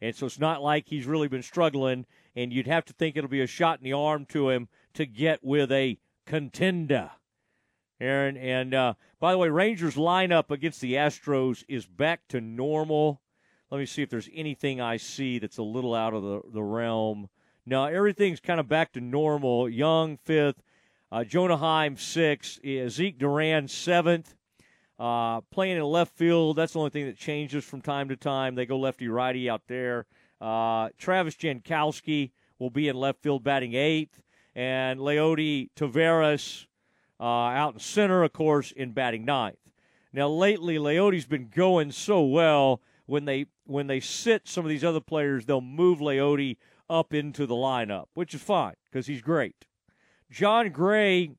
B: and so it's not like he's really been struggling. And you'd have to think it'll be a shot in the arm to him to get with a contender. Aaron, and uh, by the way, Rangers lineup against the Astros is back to normal. Let me see if there's anything I see that's a little out of the, the realm. No, everything's kind of back to normal. Jung fifth, uh, Jonah Heim sixth, Zeke Duran seventh. Uh, playing in left field, that's the only thing that changes from time to time. They go lefty righty out there. Uh, Travis Jankowski will be in left field batting eighth, and Leody Taveras uh, out in center, of course, in batting ninth. Now, lately, Leody's been going so well. When they when they sit some of these other players, they'll move Leody up into the lineup, which is fine because he's great. Jon Gray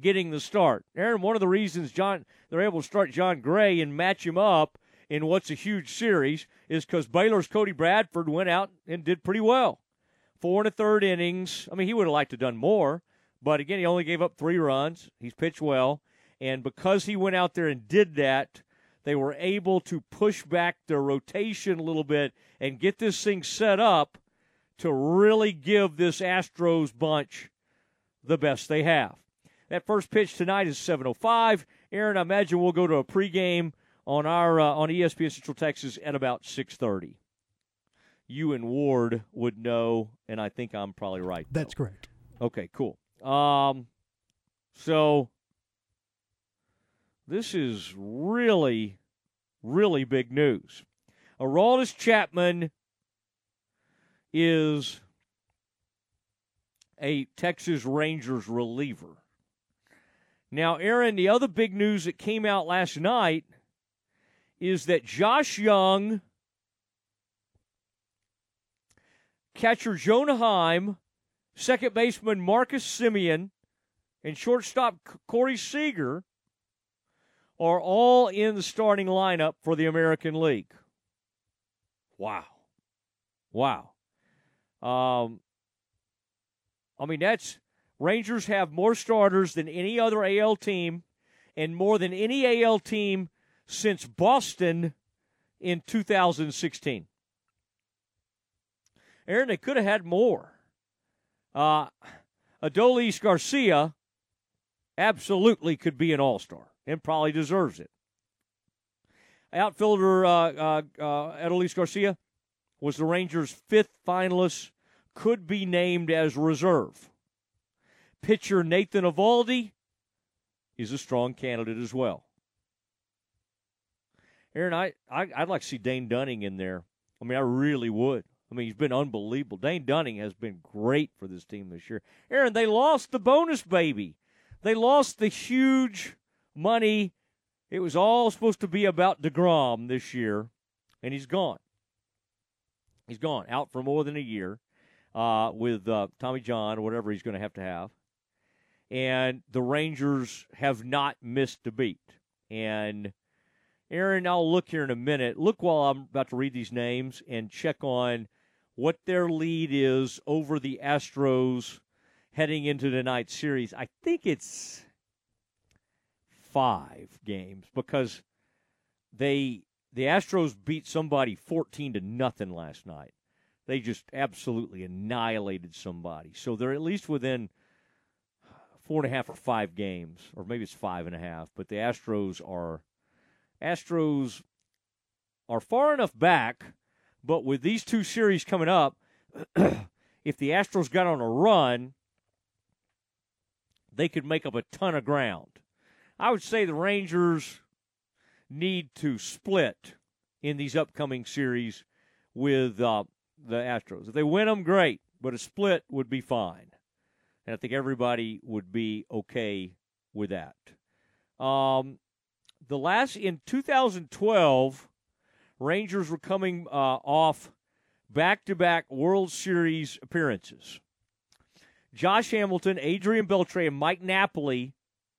B: getting the start. Aaron, one of the reasons John they're able to start Jon Gray and match him up in what's a huge series is because Baylor's Cody Bradford went out and did pretty well. Four and a third innings. I mean, he would have liked to have done more, but again, he only gave up three runs. He's pitched well, and because he went out there and did that, they were able to push back their rotation a little bit and get this thing set up to really give this Astros bunch the best they have. That first pitch tonight is 7:05. Aaron, I imagine we'll go to a pregame on our uh, on ESPN Central Texas at about 6:30. You and Ward would know, and I think I'm probably right.
C: That's correct.
B: Okay, cool. Um, so this is really, really big news. Aroldis Chapman is a Texas Rangers reliever. Now, Aaron, the other big news that came out last night is that Josh Jung, catcher Jonah Heim, second baseman Marcus Semien, and shortstop Corey Seager are all in the starting lineup for the American League. Wow. Wow. Um, I mean, that's Rangers have more starters than any other AL team and more than any AL team since Boston in 2016. Aaron, they could have had more. Uh, Adolis Garcia absolutely could be an all star and probably deserves it. Outfielder uh, uh, uh, Adolis Garcia was the Rangers' fifth finalist, could be named as reserve. Pitcher Nathan Eovaldi is a strong candidate as well. Aaron, I, I I'd like to see Dane Dunning in there. I mean, I really would. I mean, he's been unbelievable. Dane Dunning has been great for this team this year. Aaron, they lost the bonus baby. They lost the huge money. It was all supposed to be about DeGrom this year, and he's gone. He's gone out for more than a year uh, with uh, Tommy John or whatever he's going to have to have. And the Rangers have not missed a beat. And Aaron, I'll look here in a minute. Look while I'm about to read these names and check on what their lead is over the Astros heading into tonight's series. I think it's five games because they the Astros beat somebody 14 to nothing last night. They just absolutely annihilated somebody. So they're at least within four and a half or five games, or maybe it's five and a half. But the Astros are Astros are far enough back, but with these two series coming up, if the Astros got on a run, they could make up a ton of ground. I would say the Rangers need to split in these upcoming series with uh, the Astros. If they win them, great, but a split would be fine. And I think everybody would be okay with that. Um, the last in 2012, Rangers were coming uh, off back-to-back World Series appearances. Josh Hamilton, Adrian Beltre, and Mike Napoli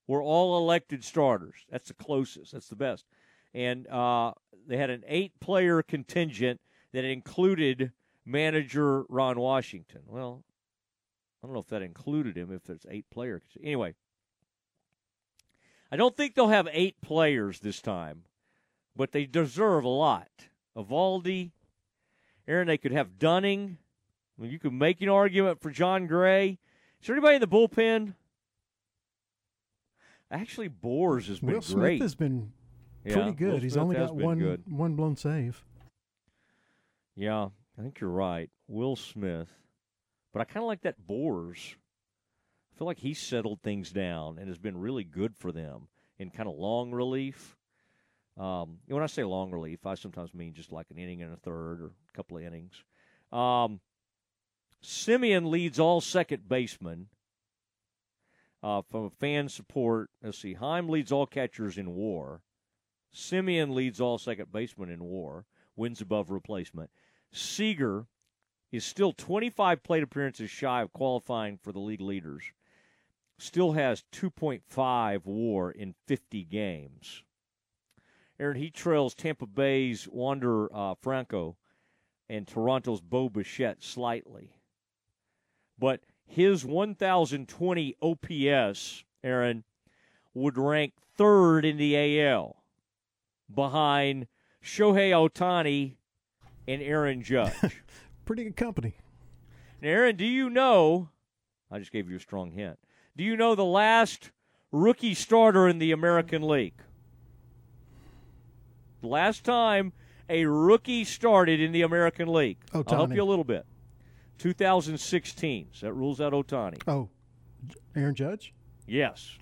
B: were all elected starters. That's the closest. That's the best. And uh, they had an eight-player contingent that included manager Ron Washington. Well, I don't know if that included him. If there's eight players, anyway. I don't think they'll have eight players this time, but they deserve a lot. Eovaldi, Aaron, they could have Dunning. Well, you could make an argument for Jon Gray. Is there anybody in the bullpen? Actually, Sborz has been
C: Will Smith
B: great.
C: has been pretty
B: Will
C: good. He's only got one
B: good.
C: one blown save.
B: Yeah, I think you're right. Will Smith. But I kind of like that Sborz. I feel like he's settled things down and has been really good for them in kind of long relief. Um, when I say long relief, I sometimes mean just like an inning and a third or a couple of innings. Um, Semien leads all second basemen uh, from fan support. Let's see. Heim leads all catchers in war. Semien leads all second basemen in war, wins above replacement. Seager is still 25 plate appearances shy of qualifying for the league leaders. Still has 2.5 war in 50 games. Aaron, he trails Tampa Bay's Wander uh, Franco and Toronto's Bo Bichette slightly. But his 1,020 OPS, Aaron, would rank third in the AL behind Shohei Ohtani and Aaron Judge.
C: Pretty good company.
B: Now, Aaron, do you know? I just gave you a strong hint. Do you know the last rookie starter in the American League? The last time a rookie started in the American League. I'll help you a little bit. 2016. So that rules out Ohtani.
C: Oh, Aaron Judge.
B: Yes.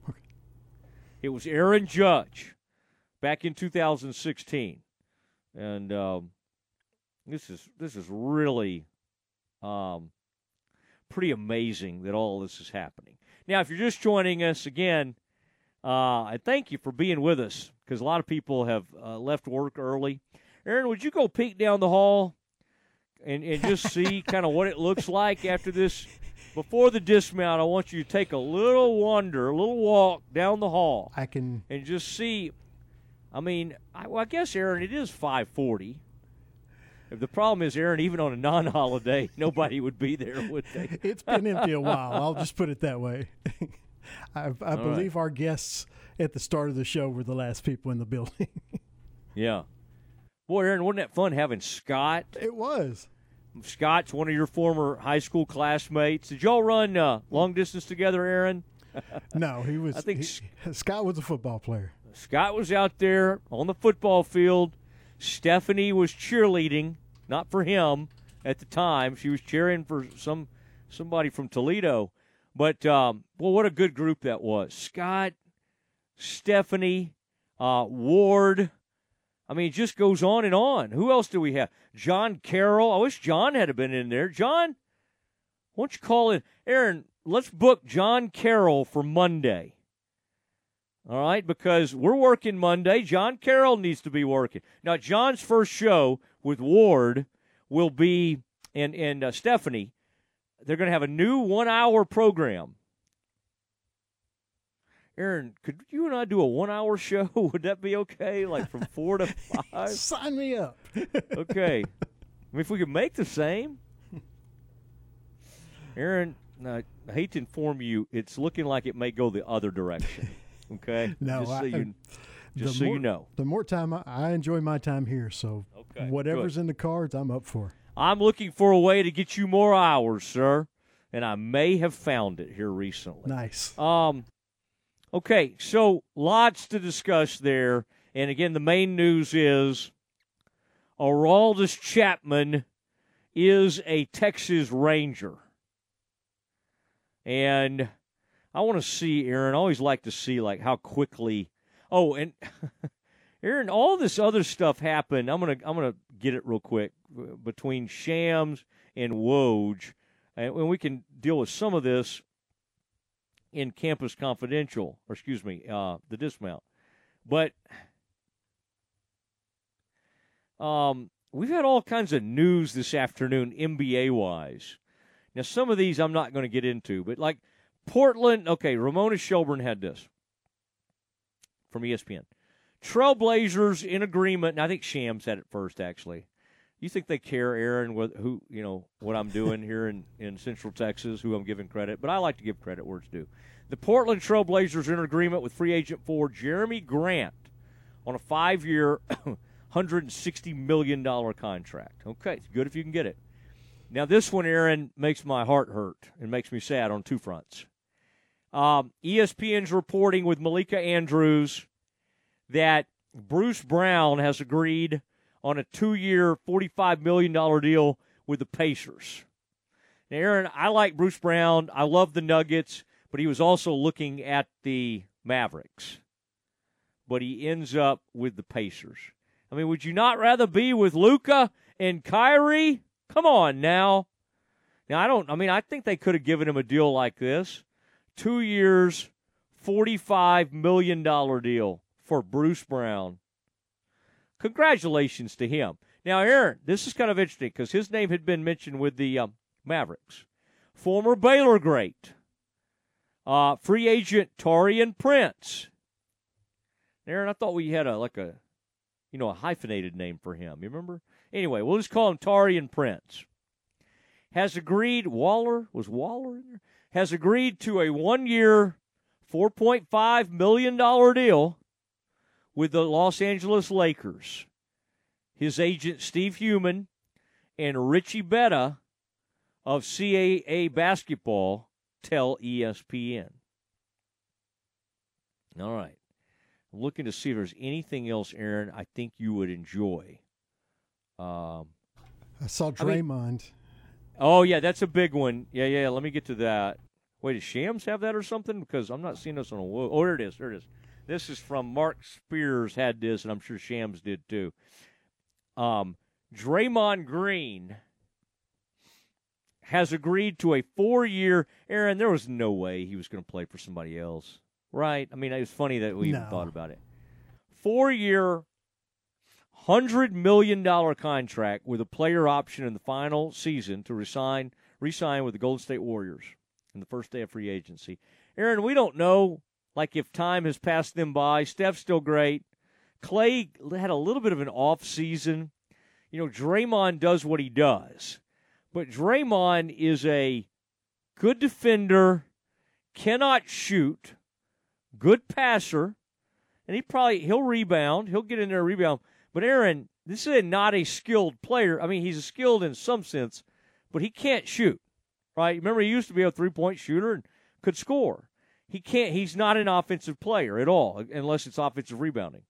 B: It was Aaron Judge back in 2016, and um, this is this is really um, pretty amazing that all this is happening. Now, if you're just joining us again, uh, I thank you for being with us because a lot of people have uh, left work early. Aaron, would you go peek down the hall and, and just see kind of what it looks like after this? Before the dismount, I want you to take a little wander, a little walk down the hall.
C: I can
B: and just see. I mean, I, well, I guess Aaron, it is five forty. If the problem is, Aaron, even on a non-holiday, nobody would be there, would they?
C: It's been empty a while. I'll just put it that way. I, I
B: All right.
C: believe our guests at the start of the show were the last people in the building.
B: Yeah. Boy, Aaron, wasn't that fun having Scott?
C: It was.
B: Scott's one of your former high school classmates. Did y'all run uh, long distance together, Aaron?
C: no, he was.
B: I think
C: he- Scott was a football player.
B: Scott was out there on the football field. Stephanie was cheerleading, not for him at the time. She was cheering for some somebody from Toledo. But um, well, what a good group that was. Scott, Stephanie, uh, Ward. I mean, it just goes on and on. Who else do we have? John Carroll. I wish John had been in there. John, why don't you call in? Aaron, let's book John Carroll for Monday. All right, because we're working Monday. John Carroll needs to be working. Now, John's first show with Ward will be, and, and uh, Stephanie, they're going to have a new one hour program. Aaron, could you and I do a one hour show? Would that be okay? Like from four to five?
C: Sign me up.
B: okay. I mean, if we could make the same. Aaron, I I hate to inform you, it's looking like it may go the other direction. Okay?
C: No,
B: just so
C: I-
B: you,
C: the
B: just so
C: more,
B: you know.
C: The more time I, I enjoy my time here, so
B: Okay,
C: whatever's in the cards, I'm up for.
B: I'm looking for a way to get you more hours, sir, and I may have found it here recently.
C: Nice.
B: Um, okay, so lots to discuss there, and again, the main news is Aroldis Chapman is a Texas Ranger, and I want to see Aaron. I always like to see like how quickly. Oh, and Aaron, all this other stuff happened. I'm gonna I'm gonna get it real quick between Shams and Woj, and we can deal with some of this in Campus Confidential, or excuse me, uh, the dismount. But um, we've had all kinds of news this afternoon, NBA wise. Now, some of these I'm not going to get into, but like Portland, okay, Ramona Shelburne had this from ESPN. Trailblazers in agreement, and I think Shams said it first, actually. You think they care, Aaron, what, who you know what I'm doing here in, in Central Texas, who I'm giving credit, but I like to give credit where it's due. The Portland Trailblazers are in agreement with free agent for Jerami Grant on a five-year, $160 million contract. Okay, it's good if you can get it. Now, this one, Aaron, makes my heart hurt and makes me sad on two fronts. Um, ESPN's reporting with Malika Andrews that Bruce Brown has agreed on a two year, $45 million deal with the Pacers. Now, Aaron, I like Bruce Brown. I love the Nuggets, but he was also looking at the Mavericks. But he ends up with the Pacers. I mean, would you not rather be with Luka and Kyrie? Come on now. Now, I don't, I mean, I think they could have given him a deal like this two years, $45 million deal for Bruce Brown. Congratulations to him. Now, Aaron, this is kind of interesting because his name had been mentioned with the um, Mavericks. Former Baylor great, uh, free agent Taurean Prince. Aaron, I thought we had a like a, you know, a hyphenated name for him. You remember? Anyway, we'll just call him Taurean Prince. Has agreed. Waller was Waller in there. Has agreed to a one-year, four point five million dollar deal with the Los Angeles Lakers. His agent Steve Heumann and Richie Betta of CAA basketball tell ESPN. All right. I'm looking to see if there's anything else, Aaron, I think you would enjoy. Um,
C: I saw
B: I mean-
C: Draymond.
B: Oh, yeah, that's a big one. Yeah, yeah, let me get to that. Wait, does Shams have that or something? Because I'm not seeing this on a. wo- Oh, there it is. There it is. This is from Mark Spears had this, and I'm sure Shams did too. Um, Draymond Green has agreed to a four-year. Aaron, there was no way he was going to play for somebody else, right? I mean, it was funny that we even thought about it. Four-year, hundred million dollar contract with a player option in the final season to resign resign with the Golden State Warriors in the first day of free agency. Aaron, we don't know like if time has passed them by. Steph's still great. Clay had a little bit of an off season. You know, Draymond does what he does. But Draymond is a good defender, cannot shoot, good passer, and he probably he'll rebound. He'll get in there rebound. But Aaron, this is not a skilled player. I mean, he's skilled in some sense, but he can't shoot. Right? Remember, he used to be a three point shooter and could score. He can't. He's not an offensive player at all, unless it's offensive rebounding.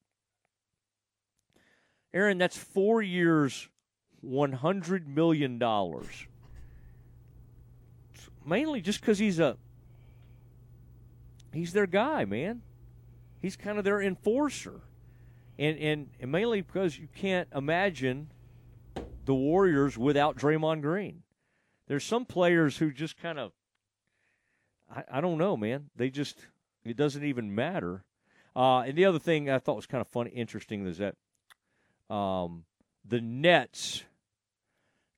B: Aaron, that's four years, one hundred million dollars. Mainly just because he's a he's their guy, man. He's kind of their enforcer, and and, and mainly because you can't imagine the Warriors without Draymond Green. There's some players who just kind of I, I don't know, man. They just it doesn't even matter. Uh, and the other thing I thought was kind of funny, interesting, is that um, the Nets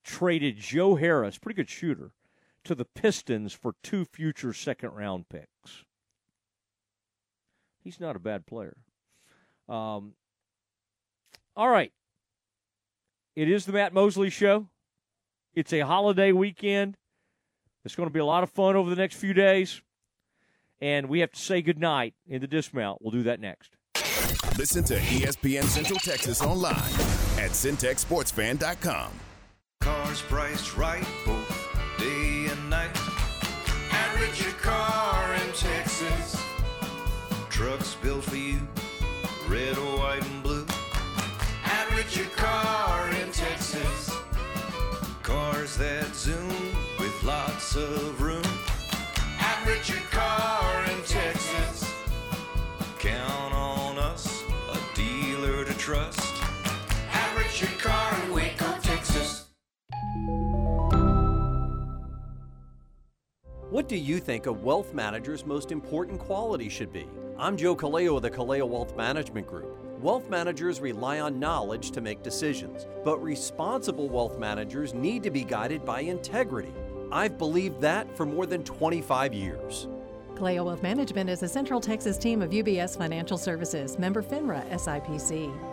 B: traded Joe Harris, pretty good shooter, to the Pistons for two future second round picks. He's not a bad player. Um, all right. It is the Matt Mosley Show. It's a holiday weekend. It's going to be a lot of fun over the next few days. And we have to say goodnight in the dismount. We'll do that next.
D: Listen to ESPN Central Texas online at centexsportsfan.com.
H: Cars priced right both day and night. At Richard Carr in Texas. Trucks built for you, Richard Carr in Texas. Cars that zoom with lots of room. At Richard Carr in Texas. Count on us, a dealer to trust. At Richard Carr in Waco, Texas.
V: What do you think a wealth manager's most important quality should be? I'm Joe Kaleo of the Kaleo Wealth Management Group. Wealth managers rely on knowledge to make decisions, but responsible wealth managers need to be guided by integrity. I've believed that for more than 25 years.
W: Kaleo Wealth Management is a Central Texas team of UBS Financial Services, member FINRA SIPC.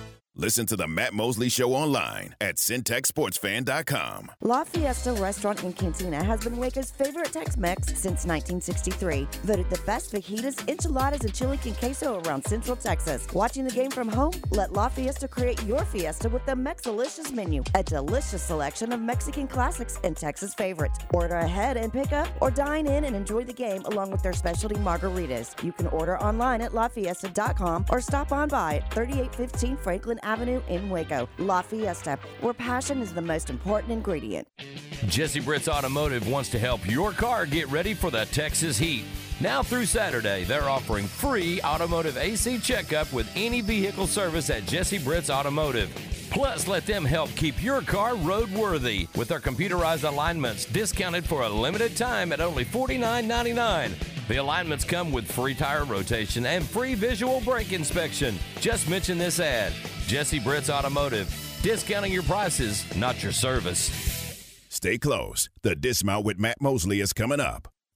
D: Listen to the Matt Mosley Show online at centexsportsfan.com.
X: La Fiesta Restaurant in Cantina has been Waco's favorite Tex-Mex since 1963. Voted the best fajitas, enchiladas, and chili con queso around Central Texas. Watching the game from home? Let La Fiesta create your fiesta with the Mexalicious menu, a delicious selection of Mexican classics and Texas favorites. Order ahead and pick up, or dine in and enjoy the game along with their specialty margaritas. You can order online at lafiesta.com or stop on by at 3815 Franklin Avenue in Waco. La Fiesta, where passion is the most important ingredient.
A: Jesse Britt's Automotive wants to help your car get ready for the Texas heat. Now through Saturday, they're offering free automotive AC checkup with any vehicle service at Jesse Britt's Automotive. Plus, let them help keep your car roadworthy with their computerized alignments discounted for a limited time at only $49.99. The alignments come with free tire rotation and free visual brake inspection. Just mention this ad Jesse Britt's Automotive. Discounting your prices, not your service.
D: Stay close. The Dismount with Matt Mosley is coming up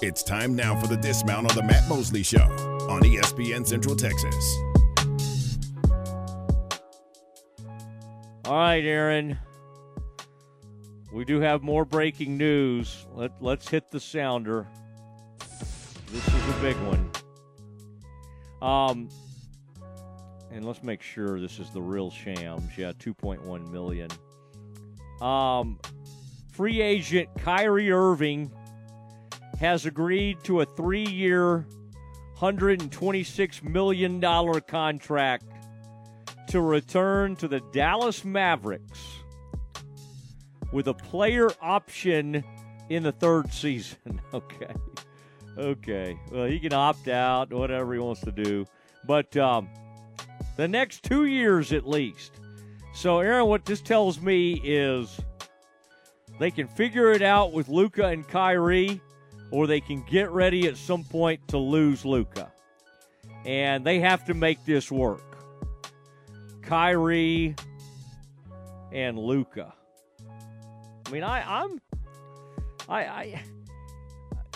D: It's time now for the Dismount on the Matt Mosley Show on ESPN Central Texas.
B: All right, Aaron. We do have more breaking news. Let, let's hit the sounder. This is a big one. Um, and let's make sure this is the real shams. Yeah, 2.1 million. Um, free agent Kyrie Irving has agreed to a three-year, 126 million dollar contract to return to the Dallas Mavericks with a player option in the third season. Okay. Okay. Well, he can opt out, whatever he wants to do. But um, the next two years at least. So, Aaron, what this tells me is they can figure it out with Luka and Kyrie, or they can get ready at some point to lose Luka. And they have to make this work. Kyrie and Luka. I mean, I, I'm, I, I,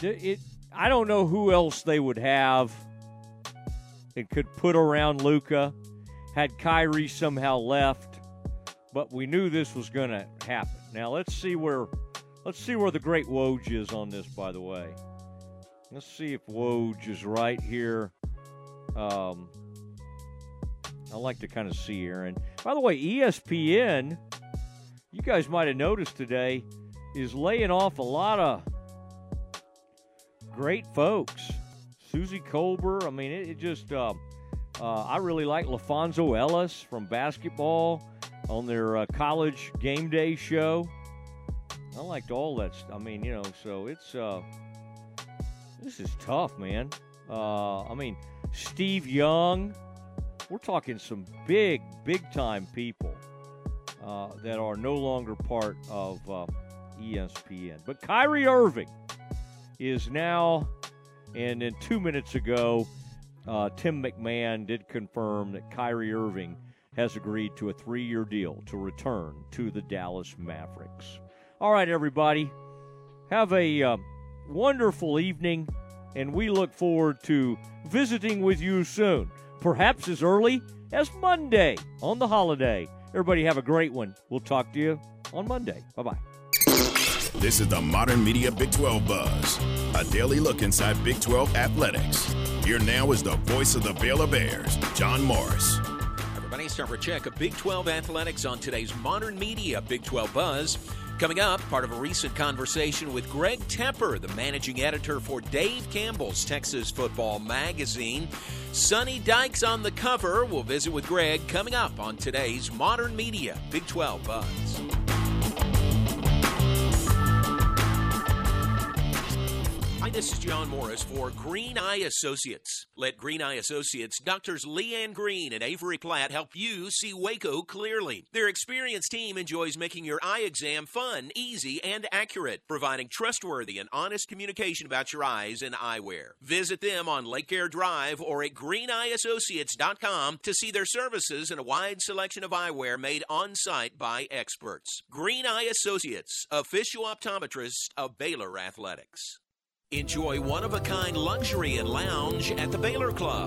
B: it, I don't know who else they would have and could put around Luka had Kyrie somehow left, but we knew this was going to happen. Now let's see where, let's see where the great Woj is on this. By the way, let's see if Woj is right here. Um, I like to kind of see Aaron. By the way, ESPN, you guys might have noticed today, is laying off a lot of great folks. Suzy Kolber. I mean, it, it just. Uh, uh, I really like LaPhonso Ellis from basketball on their uh, college game day show. I liked all that. St- I mean, you know, so it's uh, this is tough, man. Uh, I mean, Steve Young. We're talking some big, big time people uh, that are no longer part of uh, ESPN. But Kyrie Irving is now And then two minutes ago, uh, Tim McMahon did confirm that Kyrie Irving has agreed to a three year deal to return to the Dallas Mavericks. All right, everybody. Have a uh, wonderful evening, and we look forward to visiting with you soon, perhaps as early as Monday on the holiday. Everybody, have a great one. We'll talk to you on Monday. Bye bye.
D: This is the Modern Media Big 12 Buzz, a daily look inside Big 12 athletics. Here now is the voice of the Baylor Bears, John Morris.
Y: Everybody, start our check of Big 12 athletics on today's Modern Media Big 12 Buzz. Coming up, part of a recent conversation with Greg Tepper, the managing editor for Dave Campbell's Texas Football Magazine. Sonny Dykes on the cover. We'll visit with Greg coming up on today's Modern Media Big 12 Buzz. Hi, this is John Morris for Green Eye Associates. Let Green Eye Associates, doctors Leanne Green and Avery Platt help you see Waco clearly. Their experienced team enjoys making your eye exam fun, easy, and accurate, providing trustworthy and honest communication about your eyes and eyewear. Visit them on Lake Air Drive or at greeneyeassociates.com to see their services and a wide selection of eyewear made on site by experts. Green Eye Associates, official optometrist of Baylor Athletics. Enjoy one of a kind luxury and lounge at the Baylor Club.